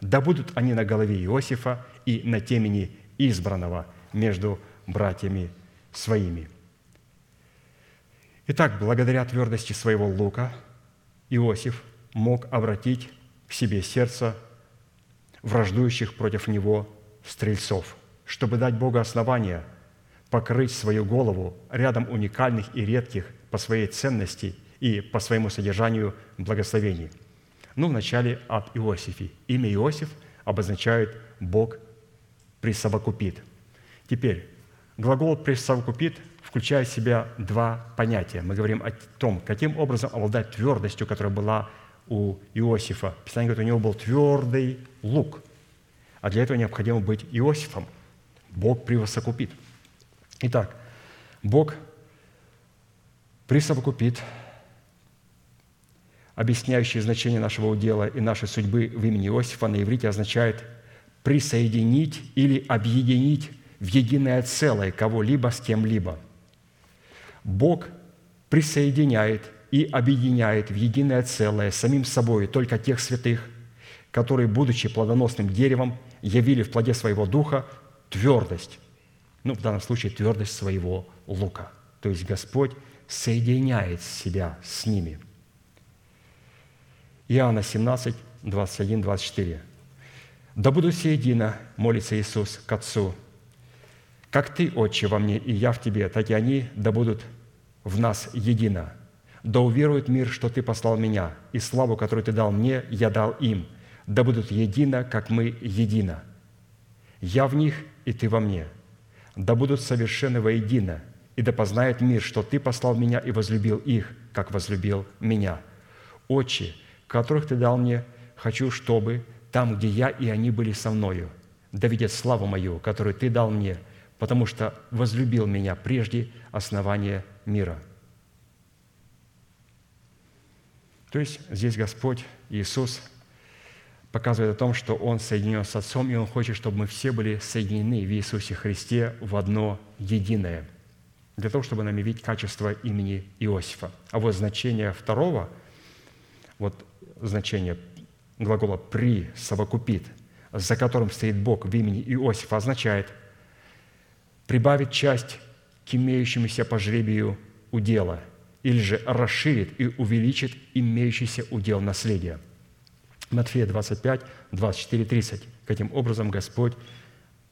Да будут они на голове Иосифа и на темени избранного между братьями своими». Итак, благодаря твердости своего лука Иосиф мог обратить к себе сердце враждующих против него стрельцов. чтобы дать Богу основания покрыть свою голову рядом уникальных и редких по своей ценности и по своему содержанию благословений. Ну, вначале об Иосифе. Имя Иосиф обозначает «Бог присовокупит». Теперь, глагол «присовокупит» включает в себя два понятия. Мы говорим о том, каким образом обладать твердостью, которая была у Иосифа. Писание говорит, у него был твердый лук. А для этого необходимо быть Иосифом. Бог превосокупит. Итак, Бог присовокупит, объясняющий значение нашего удела и нашей судьбы в имени Иосифа на иврите означает присоединить или объединить в единое целое кого-либо с кем-либо. Бог присоединяет и объединяет в единое целое самим собой только тех святых, которые, будучи плодоносным деревом, явили в плоде своего духа твердость, ну, в данном случае твердость своего лука. То есть Господь соединяет себя с ними. Иоанна 17, 21, 24. «Да буду все едино, — молится Иисус к Отцу, — как Ты, Отче, во мне, и я в Тебе, так и они да будут в нас едино. Да уверует мир, что Ты послал меня, и славу, которую Ты дал мне, я дал им, да будут едино, как мы едино. Я в них, и Ты во мне. Да будут совершенны воедино, и да познает мир, что Ты послал меня и возлюбил их, как возлюбил меня. Отче, которых Ты дал мне, хочу, чтобы там, где я и они были со мною, да видят славу мою, которую Ты дал мне, потому что возлюбил меня прежде основания мира». То есть здесь Господь Иисус показывает о том, что Он соединен с Отцом, и Он хочет, чтобы мы все были соединены в Иисусе Христе в одно единое, для того, чтобы нам явить качество имени Иосифа. А вот значение второго, вот значение глагола «при» совокупит, за которым стоит Бог в имени Иосифа, означает прибавить часть к имеющемуся по жребию удела, или же расширит и увеличит имеющийся удел наследия. Матфея 25, 24, 30. Каким образом Господь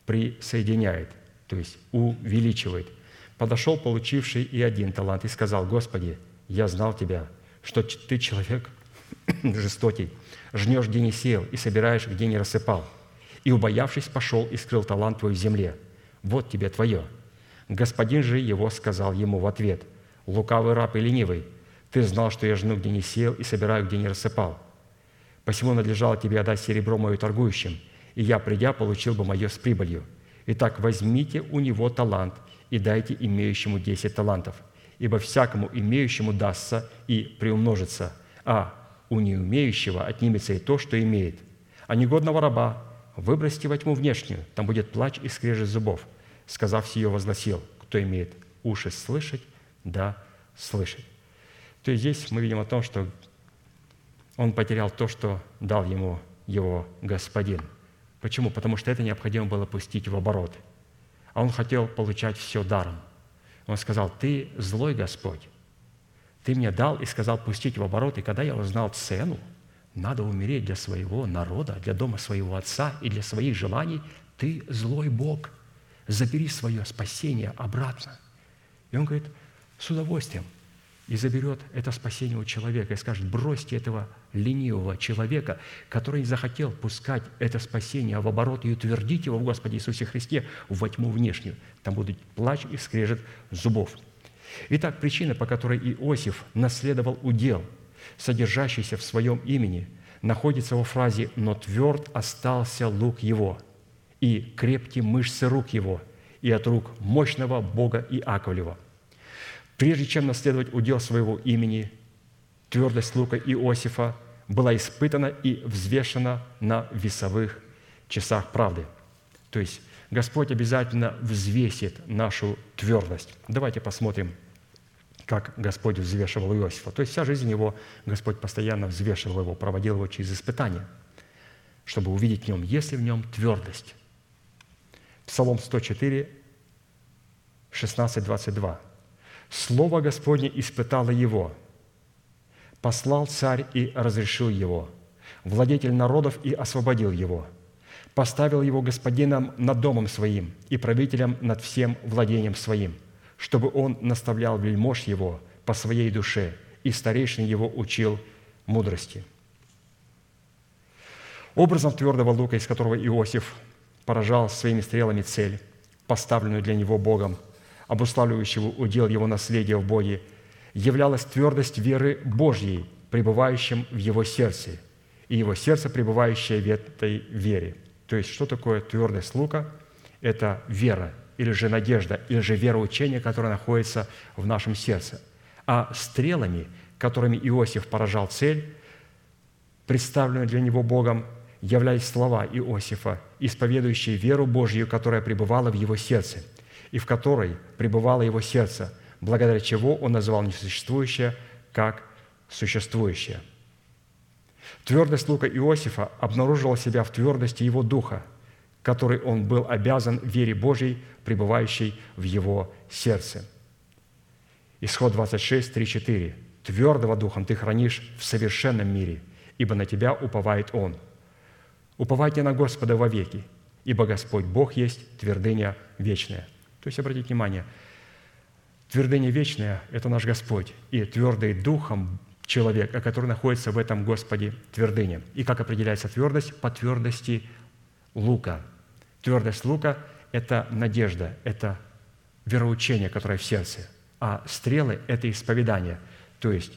присоединяет, то есть увеличивает. Подошел получивший и один талант и сказал, «Господи, я знал Тебя, что Ты человек жестокий, жнешь, где не сеял, и собираешь, где не рассыпал. И, убоявшись, пошел и скрыл талант твой в земле. Вот тебе твое». Господин же его сказал ему в ответ, «Лукавый раб и ленивый, ты знал, что я жну, где не сеял, и собираю, где не рассыпал. Посему надлежало тебе отдать серебро мое торгующим, и я, придя, получил бы мое с прибылью. Итак, возьмите у него талант и дайте имеющему десять талантов, ибо всякому имеющему дастся и приумножится, а у неумеющего отнимется и то, что имеет. А негодного раба выбросьте во тьму внешнюю, там будет плач и скрежет зубов. Сказав сие, возгласил, кто имеет уши слышать, да слышать. То есть здесь мы видим о том, что он потерял то, что дал ему его господин. Почему? Потому что это необходимо было пустить в оборот. А он хотел получать все даром. Он сказал, ты злой Господь, ты мне дал и сказал пустить в оборот, и когда я узнал цену, надо умереть для своего народа, для дома своего отца и для своих желаний, ты злой Бог, забери свое спасение обратно. И он говорит, с удовольствием, и заберет это спасение у человека и скажет, бросьте этого ленивого человека, который не захотел пускать это спасение в оборот и утвердить его в Господе Иисусе Христе во тьму внешнюю. Там будет плач и скрежет зубов. Итак, причина, по которой Иосиф наследовал удел, содержащийся в своем имени, находится во фразе «но тверд остался лук его, и крепки мышцы рук его, и от рук мощного Бога Иаковлева». Прежде чем наследовать удел своего имени, твердость лука Иосифа была испытана и взвешена на весовых часах правды. То есть Господь обязательно взвесит нашу твердость. Давайте посмотрим, как Господь взвешивал Иосифа. То есть вся жизнь его, Господь постоянно взвешивал его, проводил его через испытания, чтобы увидеть в нем, есть ли в нем твердость. Псалом 104, 16, 22. Слово Господне испытало его. Послал царь и разрешил его. Владетель народов и освободил его. Поставил его господином над домом своим и правителем над всем владением своим, чтобы он наставлял вельмож его по своей душе, и старейшин его учил мудрости». Образом твердого лука, из которого Иосиф поражал своими стрелами цель, поставленную для него Богом, обуславливающего удел его наследия в Боге, являлась твердость веры Божьей, пребывающим в его сердце, и его сердце, пребывающее в этой вере. То есть, что такое твердость лука? Это вера, или же надежда, или же вероучение, которое находится в нашем сердце. А стрелами, которыми Иосиф поражал цель, представленную для него Богом, являлись слова Иосифа, исповедующие веру Божью, которая пребывала в его сердце, и в которой пребывало его сердце, благодаря чего он назвал несуществующее как существующее. Твердость лука Иосифа обнаруживала себя в твердости его духа, который он был обязан вере Божьей, пребывающей в его сердце. Исход 26, 3, 4. «Твердого духом ты хранишь в совершенном мире, ибо на тебя уповает Он. Уповайте на Господа вовеки, ибо Господь Бог есть твердыня вечная». То есть, обратите внимание, твердыня вечная – это наш Господь, и твердый духом человек, который находится в этом Господе твердыне. И как определяется твердость? По твердости лука. Твердость лука – это надежда, это вероучение, которое в сердце. А стрелы – это исповедание. То есть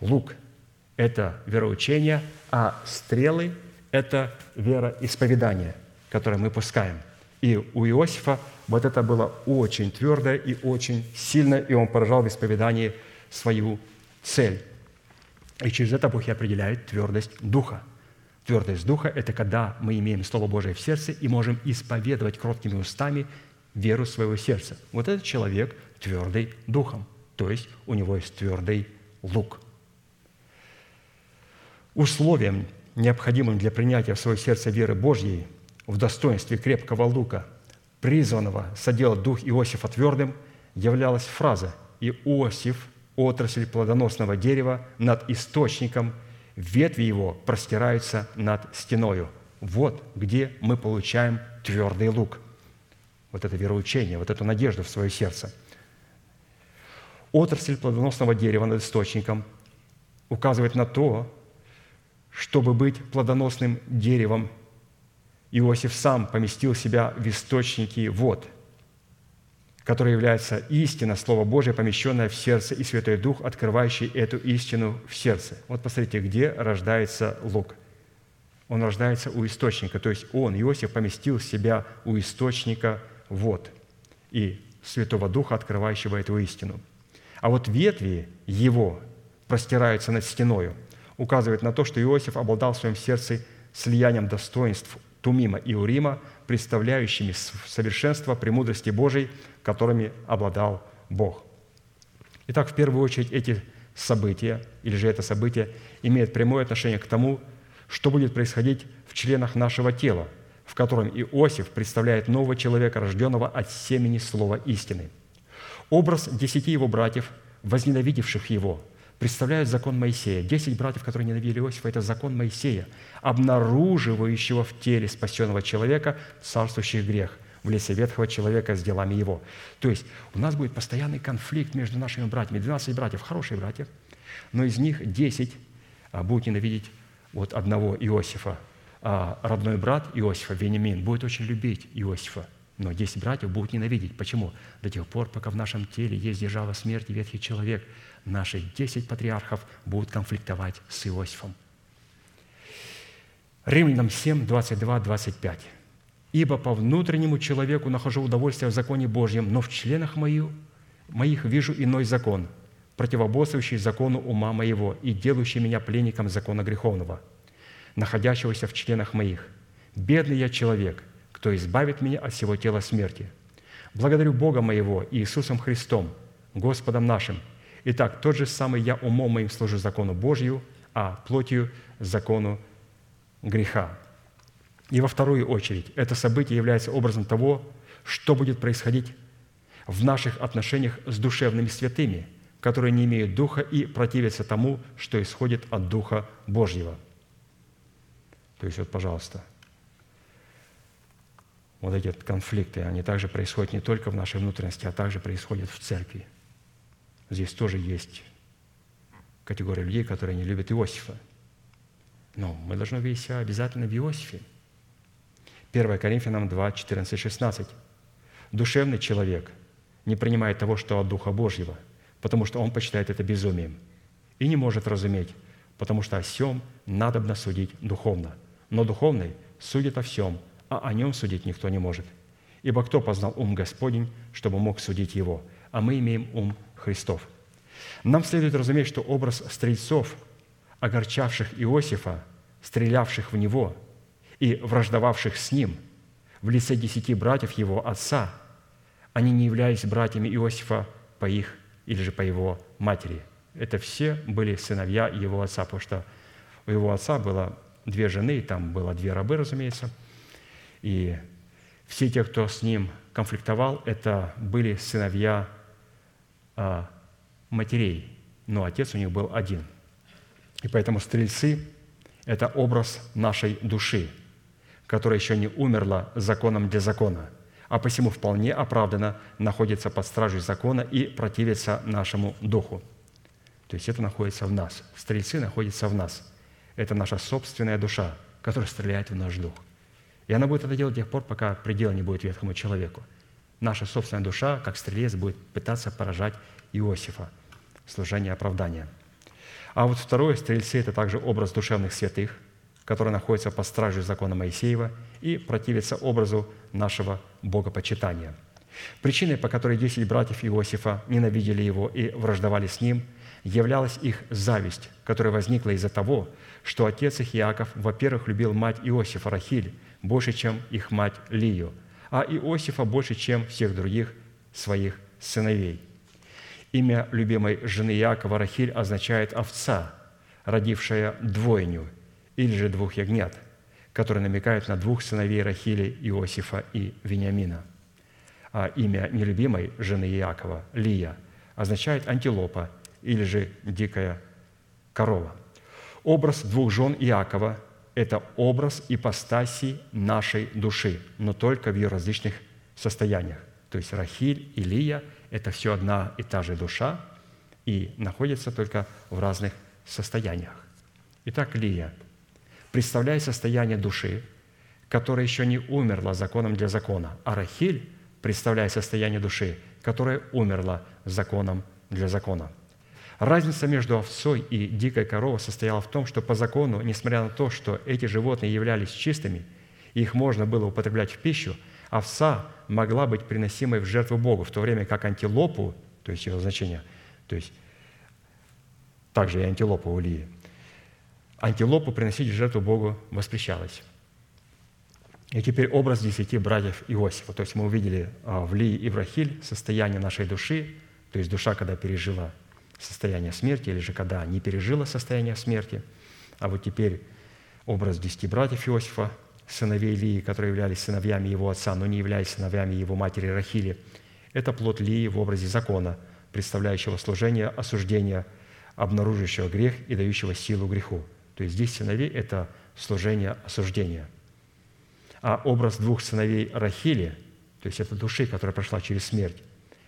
лук – это вероучение, а стрелы – это вероисповедание, которое мы пускаем. И у Иосифа вот это было очень твердое и очень сильно, и он поражал в исповедании свою цель. И через это Бог и определяет твердость духа. Твердость духа – это когда мы имеем Слово Божие в сердце и можем исповедовать кроткими устами веру своего сердца. Вот этот человек твердый духом, то есть у него есть твердый лук. Условием необходимым для принятия в свое сердце веры Божьей в достоинстве крепкого лука, призванного соделать дух Иосифа твердым, являлась фраза «Иосиф, отрасль плодоносного дерева, над источником, ветви его простираются над стеною». Вот где мы получаем твердый лук. Вот это вероучение, вот эту надежду в свое сердце. Отрасль плодоносного дерева над источником указывает на то, чтобы быть плодоносным деревом, Иосиф сам поместил себя в источники вод, который является истина Слова Божия, помещенная в сердце, и Святой Дух, открывающий эту истину в сердце. Вот посмотрите, где рождается лук. Он рождается у источника, то есть он, Иосиф, поместил себя у источника вод и Святого Духа, открывающего эту истину. А вот ветви его простираются над стеною – указывает на то, что Иосиф обладал в своем сердце слиянием достоинств Тумима и Урима, представляющими совершенство премудрости Божией, которыми обладал Бог. Итак, в первую очередь эти события, или же это событие, имеет прямое отношение к тому, что будет происходить в членах нашего тела, в котором Иосиф представляет нового человека, рожденного от семени слова истины. Образ десяти его братьев, возненавидевших его – представляют закон Моисея. Десять братьев, которые ненавидели Иосифа, это закон Моисея, обнаруживающего в теле спасенного человека царствующий грех в лесе ветхого человека с делами его. То есть у нас будет постоянный конфликт между нашими братьями. 12 братьев, хорошие братья, но из них 10 а, будут ненавидеть вот одного Иосифа. А родной брат Иосифа, Вениамин, будет очень любить Иосифа – но десять братьев будут ненавидеть. Почему? До тех пор, пока в нашем теле есть держава смерти, ветхий человек, наши десять патриархов будут конфликтовать с Иосифом. Римлянам 7, 22, 25. «Ибо по внутреннему человеку нахожу удовольствие в законе Божьем, но в членах моих, моих вижу иной закон, противоборствующий закону ума моего и делающий меня пленником закона греховного, находящегося в членах моих. Бедный я человек, кто избавит меня от всего тела смерти. Благодарю Бога моего и Иисусом Христом, Господом нашим. Итак, тот же самый я умом моим служу закону Божью, а плотью закону греха. И во вторую очередь, это событие является образом того, что будет происходить в наших отношениях с душевными святыми, которые не имеют Духа и противятся тому, что исходит от Духа Божьего. То есть вот, пожалуйста – вот эти конфликты, они также происходят не только в нашей внутренности, а также происходят в церкви. Здесь тоже есть категория людей, которые не любят Иосифа. Но мы должны видеть себя обязательно в Иосифе. 1 Коринфянам 2, 14, 16. «Душевный человек не принимает того, что от Духа Божьего, потому что он почитает это безумием, и не может разуметь, потому что о всем надобно судить духовно. Но духовный судит о всем, а о нем судить никто не может. Ибо кто познал ум Господень, чтобы мог судить его? А мы имеем ум Христов. Нам следует разуметь, что образ стрельцов, огорчавших Иосифа, стрелявших в него и враждовавших с ним в лице десяти братьев его отца, они не являлись братьями Иосифа по их или же по его матери. Это все были сыновья его отца, потому что у его отца было две жены, и там было две рабы, разумеется. И все те, кто с ним конфликтовал, это были сыновья а, матерей, но отец у них был один. И поэтому стрельцы – это образ нашей души, которая еще не умерла законом для закона, а посему вполне оправданно находится под стражей закона и противится нашему духу. То есть это находится в нас. Стрельцы находятся в нас. Это наша собственная душа, которая стреляет в наш дух. И она будет это делать до тех пор, пока предела не будет ветхому человеку. Наша собственная душа, как стрелец, будет пытаться поражать Иосифа, служение оправдания. А вот второе, стрельцы – это также образ душевных святых, который находится под стражей закона Моисеева и противится образу нашего богопочитания. Причиной, по которой десять братьев Иосифа ненавидели его и враждовали с ним, являлась их зависть, которая возникла из-за того, что отец их Иаков, во-первых, любил мать Иосифа Рахиль больше, чем их мать Лию, а Иосифа больше, чем всех других своих сыновей. Имя любимой жены Иакова Рахиль означает «овца», родившая двойню или же двух ягнят, которые намекают на двух сыновей Рахили, Иосифа и Вениамина. А имя нелюбимой жены Иакова, Лия, означает антилопа или же дикая корова. Образ двух жен Иакова – это образ ипостаси нашей души, но только в ее различных состояниях. То есть Рахиль и Лия – это все одна и та же душа и находится только в разных состояниях. Итак, Лия представляет состояние души, которая еще не умерла законом для закона, а Рахиль представляет состояние души, которая умерла законом для закона. Разница между овцой и дикой коровой состояла в том, что по закону, несмотря на то, что эти животные являлись чистыми, их можно было употреблять в пищу, овца могла быть приносимой в жертву Богу, в то время как антилопу, то есть его значение, то есть также и антилопа у Лии, антилопу приносить в жертву Богу воспрещалось. И теперь образ десяти братьев Иосифа. То есть мы увидели а, в Лии и в Рахиль состояние нашей души, то есть душа, когда пережила состояние смерти, или же когда не пережила состояние смерти. А вот теперь образ десяти братьев Иосифа, сыновей Лии, которые являлись сыновьями его отца, но не являлись сыновьями его матери Рахили. Это плод Лии в образе закона, представляющего служение осуждения, обнаруживающего грех и дающего силу греху. То есть здесь сыновей – это служение осуждения. А образ двух сыновей Рахили, то есть это души, которая прошла через смерть,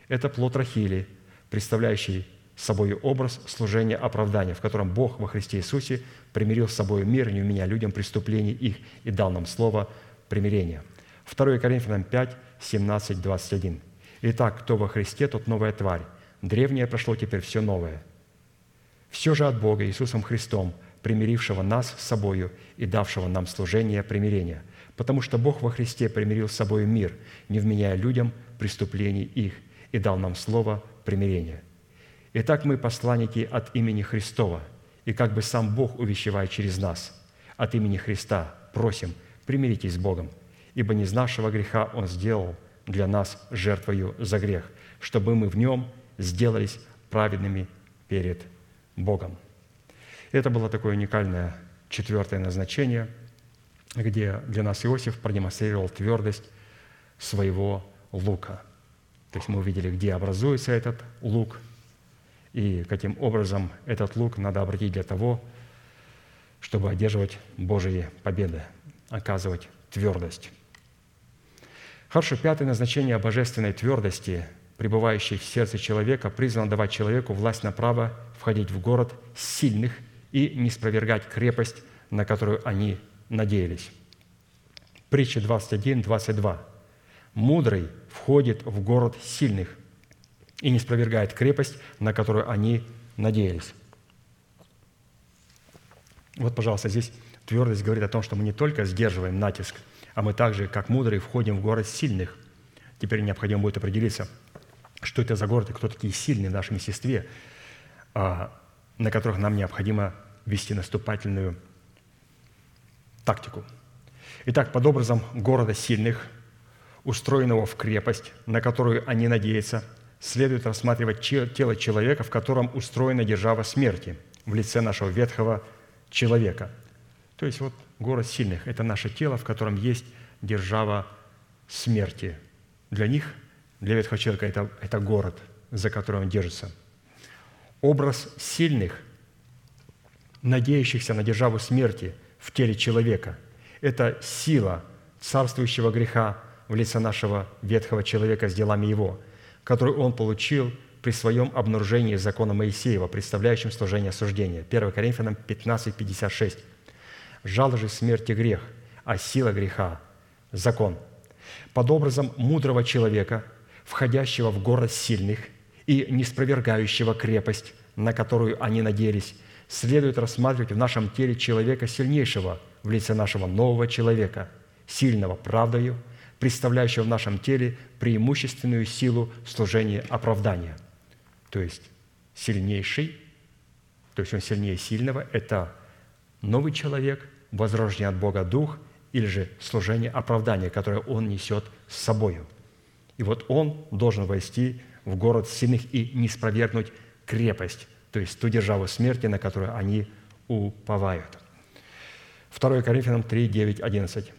это плод Рахили, представляющий собой образ служения оправдания, в котором Бог во Христе Иисусе примирил с собой мир, не уменя людям преступлений их и дал нам слово примирения. 2 Коринфянам 5, 17, 21. «Итак, кто во Христе, тот новая тварь. Древнее прошло, теперь все новое. Все же от Бога Иисусом Христом, примирившего нас с собою и давшего нам служение примирения. Потому что Бог во Христе примирил с собой мир, не вменяя людям преступлений их, и дал нам слово примирения. Итак, мы посланники от имени Христова, и как бы сам Бог увещевает через нас, от имени Христа просим, примиритесь с Богом, ибо не из нашего греха Он сделал для нас жертвою за грех, чтобы мы в Нем сделались праведными перед Богом. Это было такое уникальное четвертое назначение, где для нас Иосиф продемонстрировал твердость своего лука. То есть мы увидели, где образуется этот лук – и каким образом этот лук надо обратить для того, чтобы одерживать Божьи победы, оказывать твердость. Хорошо, пятое назначение божественной твердости, пребывающей в сердце человека, призвано давать человеку власть на право входить в город сильных и не спровергать крепость, на которую они надеялись. Притча 21, 22. «Мудрый входит в город сильных и не спровергает крепость, на которую они надеялись». Вот, пожалуйста, здесь твердость говорит о том, что мы не только сдерживаем натиск, а мы также, как мудрые, входим в город сильных. Теперь необходимо будет определиться, что это за город и кто такие сильные в нашем естестве, а, на которых нам необходимо вести наступательную тактику. Итак, под образом города сильных, устроенного в крепость, на которую они надеются, следует рассматривать тело человека, в котором устроена держава смерти в лице нашего ветхого человека. То есть вот город сильных – это наше тело, в котором есть держава смерти. Для них, для ветхого человека, это, это город, за который он держится. Образ сильных, надеющихся на державу смерти в теле человека – это сила царствующего греха в лице нашего ветхого человека с делами его, которую он получил при своем обнаружении закона Моисеева, представляющим служение осуждения. 1 Коринфянам 15, 56. «Жало же смерти грех, а сила греха – закон». Под образом мудрого человека, входящего в город сильных и не спровергающего крепость, на которую они надеялись, следует рассматривать в нашем теле человека сильнейшего в лице нашего нового человека, сильного правдою, представляющего в нашем теле преимущественную силу служения оправдания – то есть сильнейший, то есть он сильнее сильного, это новый человек, возрожденный от Бога Дух, или же служение оправдания, которое он несет с собою. И вот он должен войти в город сильных и не спровергнуть крепость, то есть ту державу смерти, на которую они уповают. 2 Коринфянам 3, 9, 11.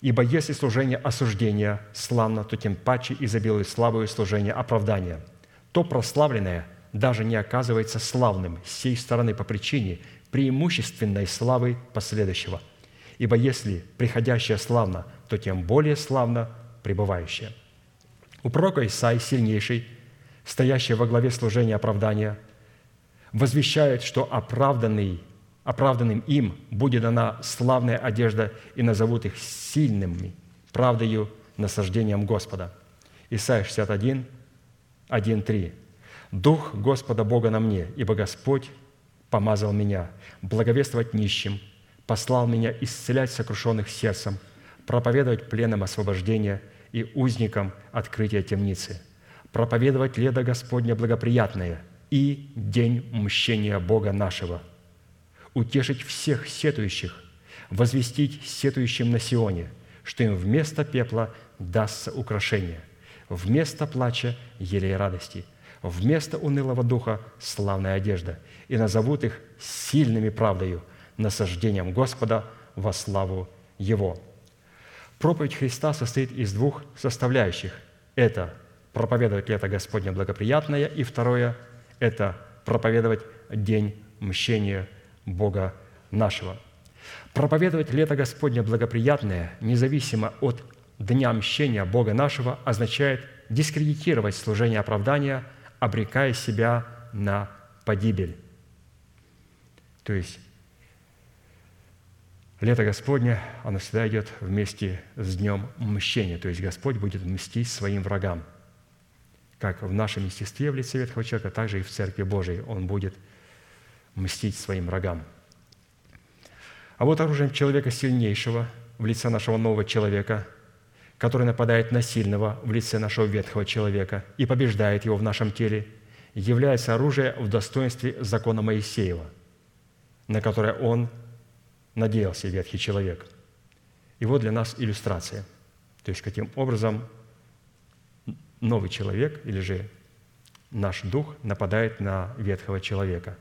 «Ибо если служение осуждения славно, то тем паче изобилует славою служение оправдания – то прославленное даже не оказывается славным с сей стороны по причине преимущественной славы последующего. Ибо если приходящее славно, то тем более славно пребывающее. У пророка Исаи сильнейший, стоящий во главе служения оправдания, возвещает, что оправданный, оправданным им будет дана славная одежда и назовут их сильными правдою насаждением Господа. Исайя 61, 1.3. «Дух Господа Бога на мне, ибо Господь помазал меня благовествовать нищим, послал меня исцелять сокрушенных сердцем, проповедовать пленам освобождения и узникам открытия темницы, проповедовать лето Господня благоприятное и день мщения Бога нашего, утешить всех сетующих, возвестить сетующим на Сионе, что им вместо пепла дастся украшение – вместо плача – елей радости, вместо унылого духа – славная одежда, и назовут их сильными правдою, насаждением Господа во славу Его». Проповедь Христа состоит из двух составляющих. Это проповедовать лето Господне благоприятное, и второе – это проповедовать день мщения Бога нашего. Проповедовать лето Господне благоприятное, независимо от дня мщения Бога нашего означает дискредитировать служение оправдания, обрекая себя на погибель. То есть лето Господне, оно всегда идет вместе с днем мщения. То есть Господь будет мстить своим врагам. Как в нашем естестве в лице ветхого человека, так же и в Церкви Божией Он будет мстить своим врагам. А вот оружием человека сильнейшего в лице нашего нового человека – который нападает на сильного в лице нашего ветхого человека и побеждает его в нашем теле, является оружие в достоинстве закона Моисеева, на которое он надеялся, ветхий человек. И вот для нас иллюстрация. То есть, каким образом новый человек или же наш дух нападает на ветхого человека.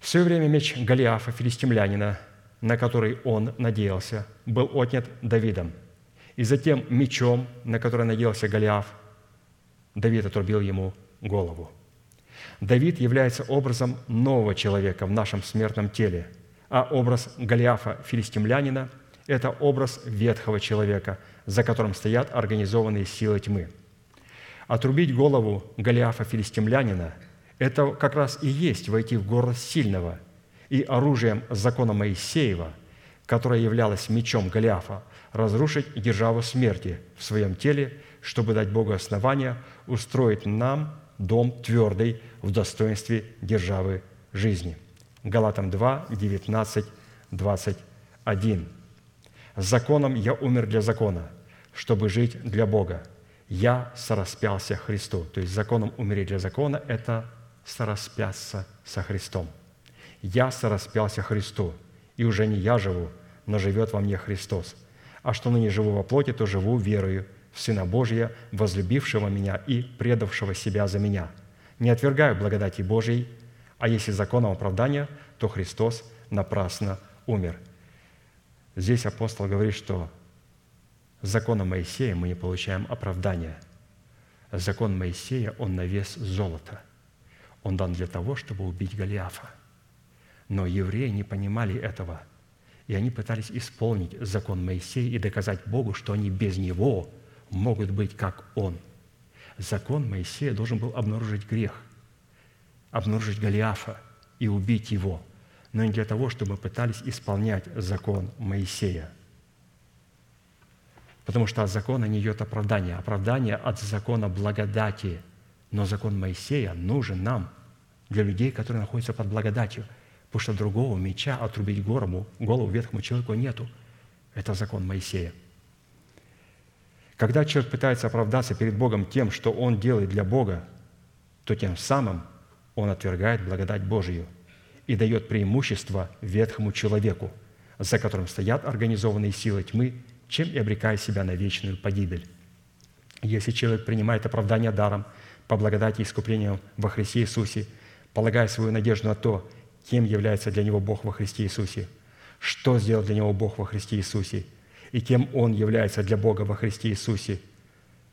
В свое время меч Голиафа, филистимлянина, на который он надеялся, был отнят Давидом. И затем мечом, на который надеялся Голиаф, Давид отрубил ему голову. Давид является образом нового человека в нашем смертном теле, а образ Голиафа, филистимлянина, это образ ветхого человека, за которым стоят организованные силы тьмы. Отрубить голову Голиафа филистимлянина – это как раз и есть войти в город сильного, и оружием закона Моисеева, которое являлось мечом Голиафа, разрушить державу смерти в своем теле, чтобы дать Богу основания устроить нам дом твердый в достоинстве державы жизни. Галатам 2, 19, 21. «Законом я умер для закона, чтобы жить для Бога. Я сораспялся Христу». То есть законом умереть для закона – это сораспяться со Христом. «Я сораспялся Христу, и уже не я живу, но живет во мне Христос. А что ныне живу во плоти, то живу верою в Сына Божия, возлюбившего меня и предавшего себя за меня. Не отвергаю благодати Божией, а если законом оправдания, то Христос напрасно умер». Здесь апостол говорит, что законом Моисея мы не получаем оправдания. Закон Моисея, он на вес золота. Он дан для того, чтобы убить Голиафа. Но евреи не понимали этого, и они пытались исполнить закон Моисея и доказать Богу, что они без него могут быть как он. Закон Моисея должен был обнаружить грех, обнаружить Голиафа и убить его – но не для того, чтобы пытались исполнять закон Моисея. Потому что от закона не идет оправдание. Оправдание от закона благодати. Но закон Моисея нужен нам, для людей, которые находятся под благодатью. Потому что другого меча отрубить голову, голову ветхому человеку нету. Это закон Моисея. Когда человек пытается оправдаться перед Богом тем, что он делает для Бога, то тем самым он отвергает благодать Божию – и дает преимущество ветхому человеку, за которым стоят организованные силы тьмы, чем и обрекая себя на вечную погибель. Если человек принимает оправдание даром по благодати и искуплению во Христе Иисусе, полагая свою надежду на то, кем является для него Бог во Христе Иисусе, что сделал для него Бог во Христе Иисусе, и кем он является для Бога во Христе Иисусе,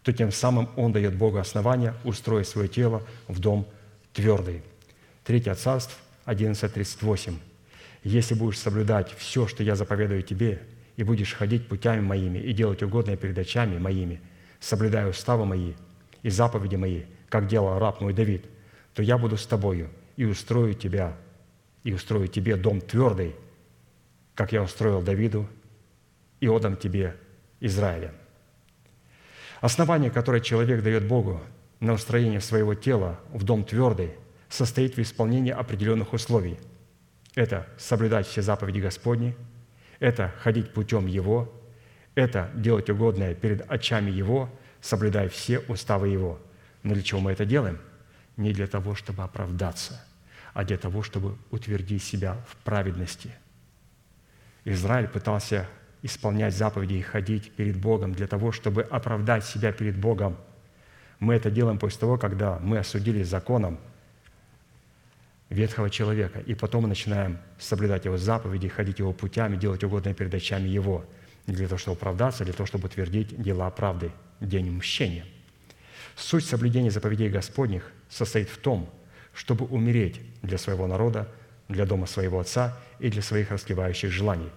то тем самым он дает Богу основания устроить свое тело в дом твердый. Третье царство, 11.38. «Если будешь соблюдать все, что я заповедую тебе, и будешь ходить путями моими и делать угодное перед очами моими, соблюдая уставы мои и заповеди мои, как делал раб мой Давид, то я буду с тобою и устрою тебя, и устрою тебе дом твердый, как я устроил Давиду, и отдам тебе Израиля». Основание, которое человек дает Богу на устроение своего тела в дом твердый – состоит в исполнении определенных условий. Это соблюдать все заповеди Господни, это ходить путем Его, это делать угодное перед очами Его, соблюдая все уставы Его. Но для чего мы это делаем? Не для того, чтобы оправдаться, а для того, чтобы утвердить себя в праведности. Израиль пытался исполнять заповеди и ходить перед Богом для того, чтобы оправдать себя перед Богом. Мы это делаем после того, когда мы осудили законом – ветхого человека, и потом мы начинаем соблюдать его заповеди, ходить его путями, делать угодное перед очами его, не для того, чтобы оправдаться, а для того, чтобы утвердить дела правды, день мщения. Суть соблюдения заповедей Господних состоит в том, чтобы умереть для своего народа, для дома своего отца и для своих раскрывающих желаний,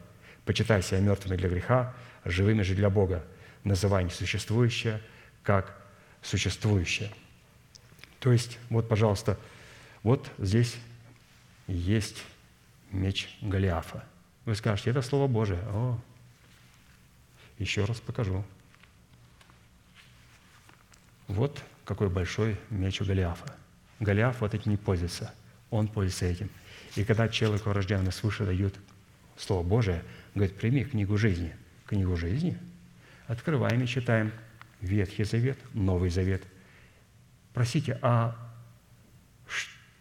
почитая себя мертвыми для греха, живыми же для Бога, называя несуществующее как существующее. То есть, вот, пожалуйста, вот здесь есть меч Голиафа. Вы скажете, это Слово Божие. О, еще раз покажу. Вот какой большой меч у Голиафа. Голиаф вот этим не пользуется. Он пользуется этим. И когда человеку, рожденному свыше, дают Слово Божие, говорит, прими книгу жизни. Книгу жизни? Открываем и читаем Ветхий Завет, Новый Завет. Простите, а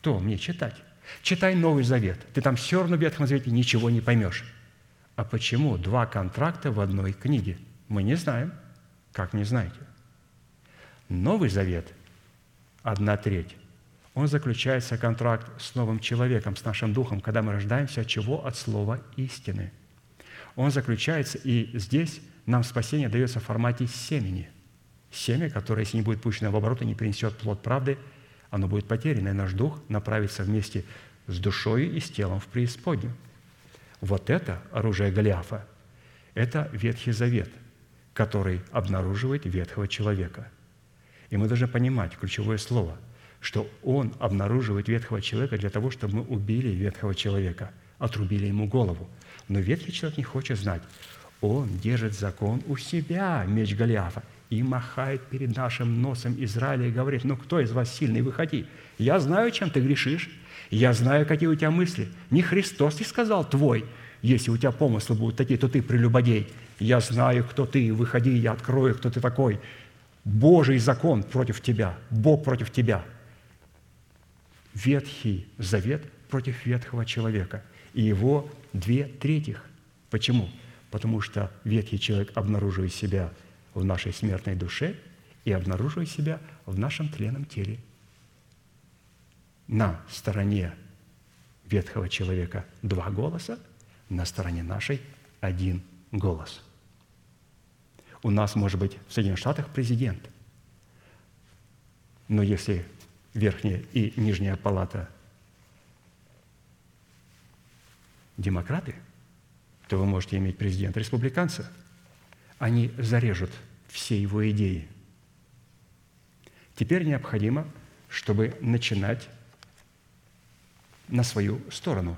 что мне читать? Читай Новый Завет. Ты там все равно в Ветхом Завете ничего не поймешь. А почему два контракта в одной книге? Мы не знаем. Как не знаете? Новый Завет, одна треть, он заключается контракт с новым человеком, с нашим духом, когда мы рождаемся от чего? От слова истины. Он заключается, и здесь нам спасение дается в формате семени. Семя, которое, если не будет пущено в оборот и не принесет плод правды – оно будет потеряно, и наш дух направится вместе с душой и с телом в преисподнюю. Вот это оружие Голиафа. Это Ветхий Завет, который обнаруживает ветхого человека. И мы должны понимать ключевое слово, что Он обнаруживает ветхого человека для того, чтобы мы убили ветхого человека, отрубили ему голову. Но ветхий человек не хочет знать. Он держит закон у себя, меч Голиафа, и махает перед нашим носом Израиля и говорит, ну кто из вас сильный, выходи. Я знаю, чем ты грешишь, я знаю, какие у тебя мысли. Не Христос ли сказал твой, если у тебя помыслы будут такие, то ты прелюбодей. Я знаю, кто ты, выходи, я открою, кто ты такой. Божий закон против тебя, Бог против тебя. Ветхий завет против ветхого человека. И его две третьих. Почему? Потому что ветхий человек обнаруживает себя в нашей смертной душе и обнаруживает себя в нашем тленном теле. На стороне ветхого человека два голоса, на стороне нашей один голос. У нас может быть в Соединенных Штатах президент, но если верхняя и нижняя палата демократы, то вы можете иметь президента республиканца. Они зарежут все его идеи. Теперь необходимо, чтобы начинать на свою сторону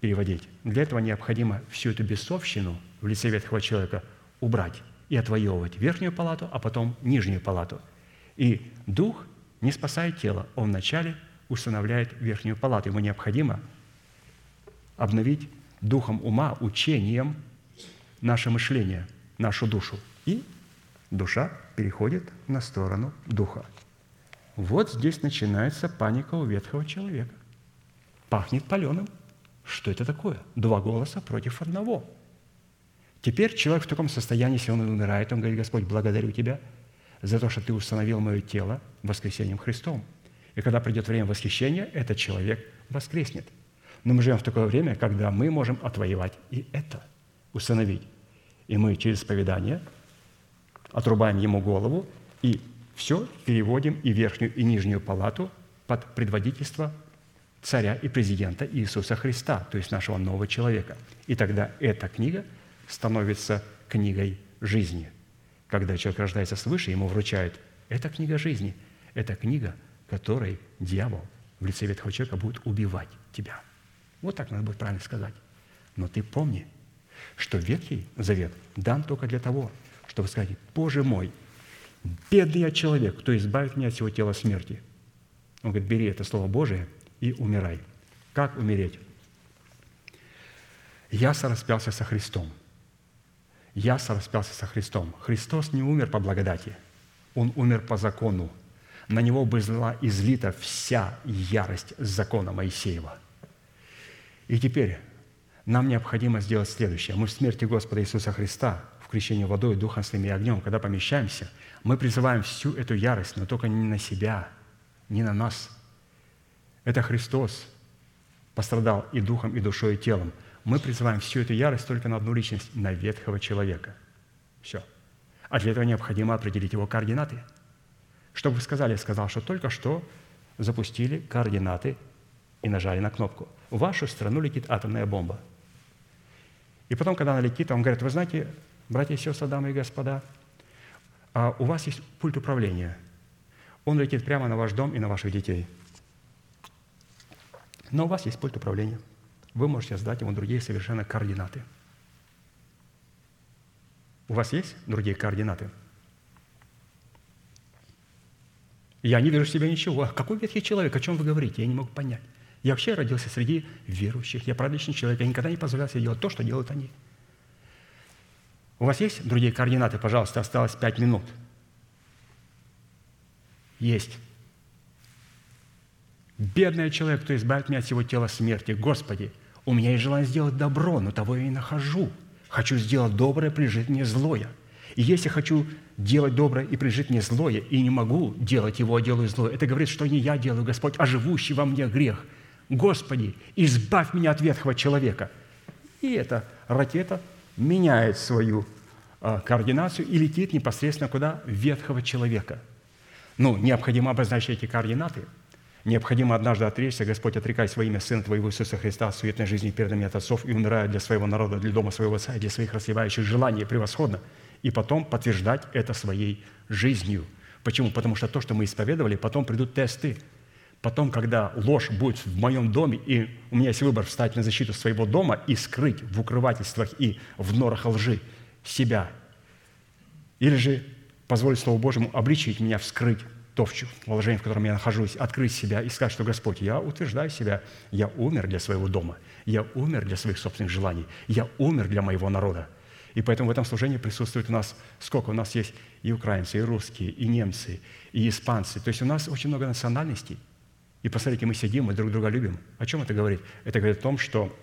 переводить. Для этого необходимо всю эту бесовщину в лице ветхого человека убрать и отвоевывать верхнюю палату, а потом нижнюю палату. И дух не спасает тело, он вначале устанавливает верхнюю палату. Ему необходимо обновить духом ума, учением наше мышление, нашу душу. И душа переходит на сторону духа. Вот здесь начинается паника у ветхого человека. Пахнет паленым. Что это такое? Два голоса против одного. Теперь человек в таком состоянии, если он умирает, он говорит, Господь, благодарю Тебя за то, что Ты установил мое тело воскресением Христом. И когда придет время восхищения, этот человек воскреснет. Но мы живем в такое время, когда мы можем отвоевать и это, установить. И мы через исповедание отрубаем ему голову и все переводим и верхнюю, и нижнюю палату под предводительство царя и президента Иисуса Христа, то есть нашего нового человека. И тогда эта книга становится книгой жизни. Когда человек рождается свыше, ему вручают «это книга жизни», это книга, которой дьявол в лице ветхого человека будет убивать тебя. Вот так надо будет правильно сказать. Но ты помни, что Ветхий Завет дан только для того, чтобы сказать, Боже мой, бедный я человек, кто избавит меня от всего тела смерти. Он говорит, бери это Слово Божие и умирай. Как умереть? Я сораспялся со Христом. Я сораспялся со Христом. Христос не умер по благодати. Он умер по закону. На него была излита вся ярость закона Моисеева. И теперь нам необходимо сделать следующее. Мы в смерти Господа Иисуса Христа крещение водой, Духом Святым и огнем, когда помещаемся, мы призываем всю эту ярость, но только не на себя, не на нас. Это Христос пострадал и духом, и душой, и телом. Мы призываем всю эту ярость только на одну личность, на ветхого человека. Все. А для этого необходимо определить его координаты. Что вы сказали? Я сказал, что только что запустили координаты и нажали на кнопку. В вашу страну летит атомная бомба. И потом, когда она летит, он говорит, вы знаете, братья и сестры, дамы и господа, а у вас есть пульт управления. Он летит прямо на ваш дом и на ваших детей. Но у вас есть пульт управления. Вы можете задать ему другие совершенно координаты. У вас есть другие координаты? Я не вижу в себе ничего. Какой ветхий человек? О чем вы говорите? Я не могу понять. Я вообще родился среди верующих. Я праздничный человек. Я никогда не позволял себе делать то, что делают они – у вас есть другие координаты? Пожалуйста, осталось пять минут. Есть. Бедный человек, кто избавит меня от всего тела смерти. Господи, у меня есть желание сделать добро, но того я и нахожу. Хочу сделать доброе, прижить мне злое. И если хочу делать доброе и прижить мне злое, и не могу делать его, а делаю злое, это говорит, что не я делаю, Господь, а живущий во мне грех. Господи, избавь меня от ветхого человека. И эта ракета меняет свою а, координацию и летит непосредственно куда? Ветхого человека. Ну, необходимо обозначить эти координаты. Необходимо однажды отречься, Господь, отрекаясь во имя Сына Твоего Иисуса Христа от суетной жизни перед нами от отцов и умирая для своего народа, для дома своего отца и для своих расливающих желаний превосходно. и потом подтверждать это своей жизнью. Почему? Потому что то, что мы исповедовали, потом придут тесты. Потом, когда ложь будет в моем доме, и у меня есть выбор встать на защиту своего дома и скрыть в укрывательствах и в норах лжи себя, или же позволить Слову Божьему обличить меня, вскрыть то положение, в котором я нахожусь, открыть себя и сказать, что Господь, я утверждаю себя, я умер для своего дома, я умер для своих собственных желаний, я умер для моего народа. И поэтому в этом служении присутствует у нас, сколько у нас есть и украинцы, и русские, и немцы, и испанцы. То есть у нас очень много национальностей. И посмотрите, мы сидим, мы друг друга любим. О чем это говорит? Это говорит о том, что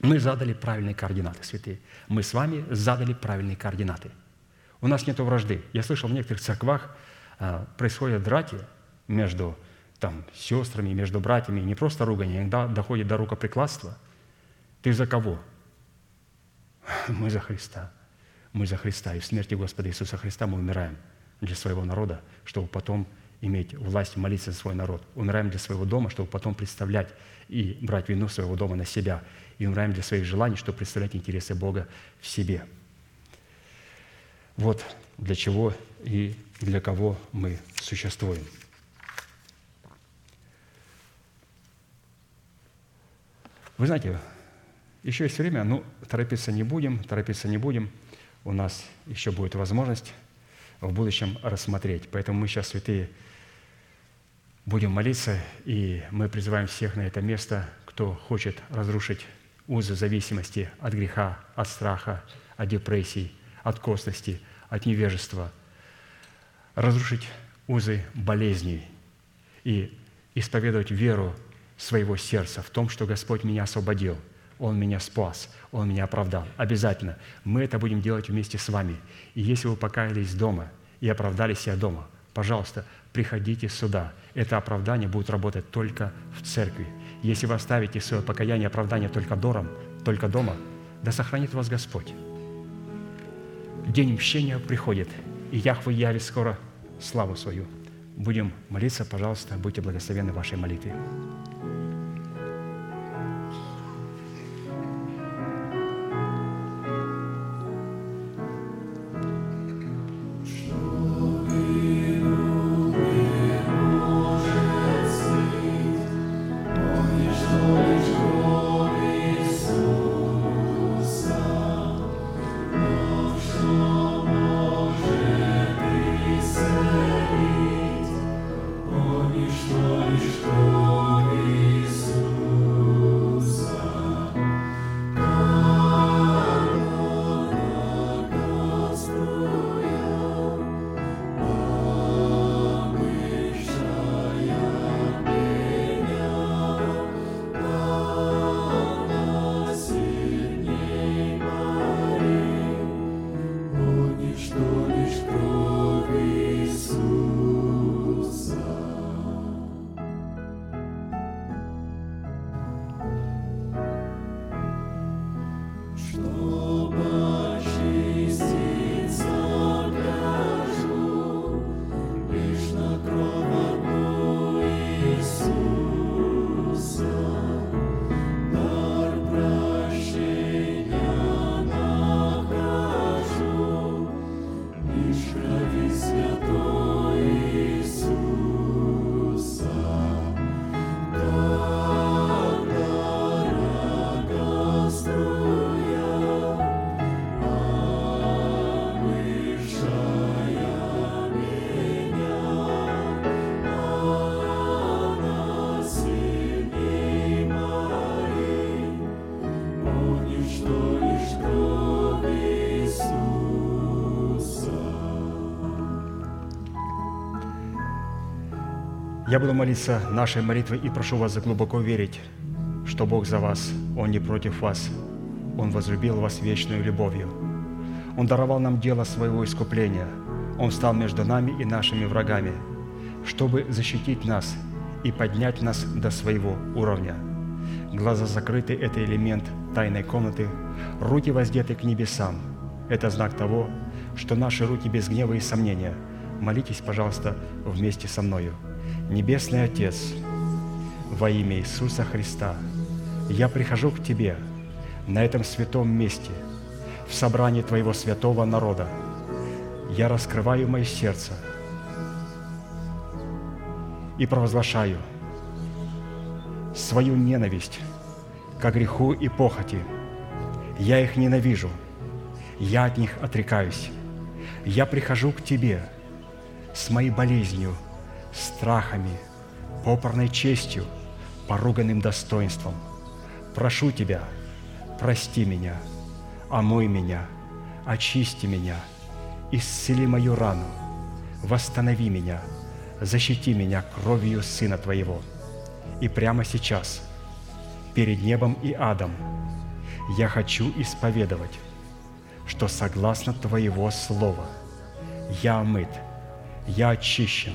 мы задали правильные координаты, святые. Мы с вами задали правильные координаты. У нас нет вражды. Я слышал, в некоторых церквах а, происходят драки между там, сестрами, между братьями, не просто ругань, иногда доходит до рукоприкладства. Ты за кого? Мы за Христа. Мы за Христа. И в смерти Господа Иисуса Христа мы умираем для своего народа, чтобы потом иметь власть молиться за свой народ. Умираем для своего дома, чтобы потом представлять и брать вину своего дома на себя. И умираем для своих желаний, чтобы представлять интересы Бога в себе. Вот для чего и для кого мы существуем. Вы знаете, еще есть время, ну, торопиться не будем, торопиться не будем. У нас еще будет возможность в будущем рассмотреть. Поэтому мы сейчас, святые, будем молиться, и мы призываем всех на это место, кто хочет разрушить узы зависимости от греха, от страха, от депрессии, от косности, от невежества, разрушить узы болезней и исповедовать веру своего сердца в том, что Господь меня освободил, Он меня спас, Он меня оправдал. Обязательно. Мы это будем делать вместе с вами. И если вы покаялись дома и оправдали себя дома, пожалуйста, приходите сюда. Это оправдание будет работать только в церкви. Если вы оставите свое покаяние и оправдание только дором, только дома, да сохранит вас Господь. День мщения приходит, и Яхве явит скоро славу свою. Будем молиться, пожалуйста, будьте благословенны в вашей молитве. Я буду молиться нашей молитвой и прошу вас глубоко верить, что Бог за вас, Он не против вас. Он возлюбил вас вечной любовью. Он даровал нам дело своего искупления. Он стал между нами и нашими врагами, чтобы защитить нас и поднять нас до своего уровня. Глаза закрыты – это элемент тайной комнаты, руки воздеты к небесам. Это знак того, что наши руки без гнева и сомнения. Молитесь, пожалуйста, вместе со мною – Небесный Отец, во имя Иисуса Христа, я прихожу к Тебе на этом святом месте, в собрании Твоего святого народа, я раскрываю мое сердце и провозглашаю свою ненависть к греху и похоти. Я их ненавижу, я от них отрекаюсь. Я прихожу к Тебе с моей болезнью, страхами, попорной честью, поруганным достоинством. Прошу Тебя, прости меня, омой меня, очисти меня, исцели мою рану, восстанови меня, защити меня кровью Сына Твоего. И прямо сейчас, перед небом и адом, я хочу исповедовать, что согласно Твоего Слова я омыт, я очищен,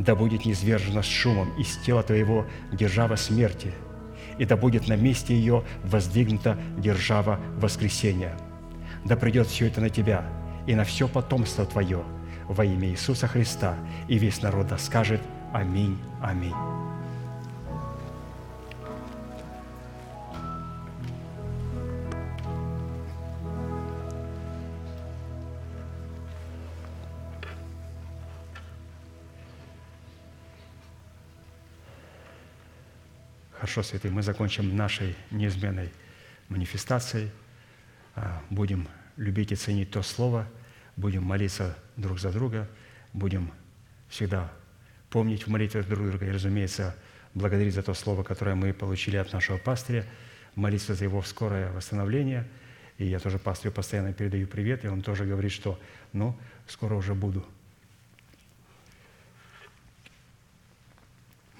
Да будет низвержена с шумом из тела твоего держава смерти, и да будет на месте ее воздвигнута держава воскресения. Да придет все это на тебя и на все потомство твое во имя Иисуса Христа, и весь народ да скажет Аминь, Аминь. Хорошо, святые, мы закончим нашей неизменной манифестацией. А, Будем любить и ценить то Слово, будем молиться друг за друга, будем всегда помнить в молитве друг друга и, разумеется, благодарить за то Слово, которое мы получили от нашего пастыря, молиться за его скорое восстановление. И я тоже пастырю постоянно передаю привет, и он тоже говорит, что ну, скоро уже буду –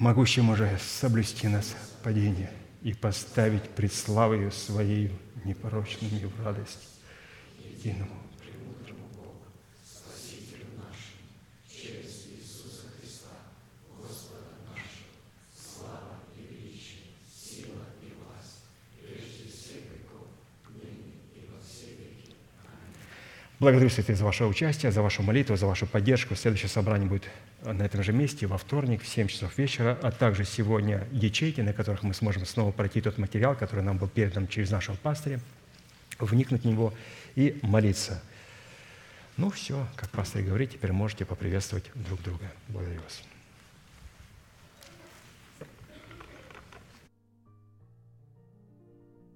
могущим уже соблюсти нас падение и поставить пред славою Своей непорочными в радость единому премудрому Богу, Спасителю нашему, через Иисуса Христа, Господа нашего, слава и величие, сила и власть, прежде всех веков, ныне и во все веки. Благодарю, святые, за ваше участие, за вашу молитву, за вашу поддержку. Следующее собрание будет на этом же месте во вторник в 7 часов вечера, а также сегодня ячейки, на которых мы сможем снова пройти тот материал, который нам был передан через нашего пастыря, вникнуть в него и молиться. Ну все, как пастор говорит, теперь можете поприветствовать друг друга. Благодарю вас.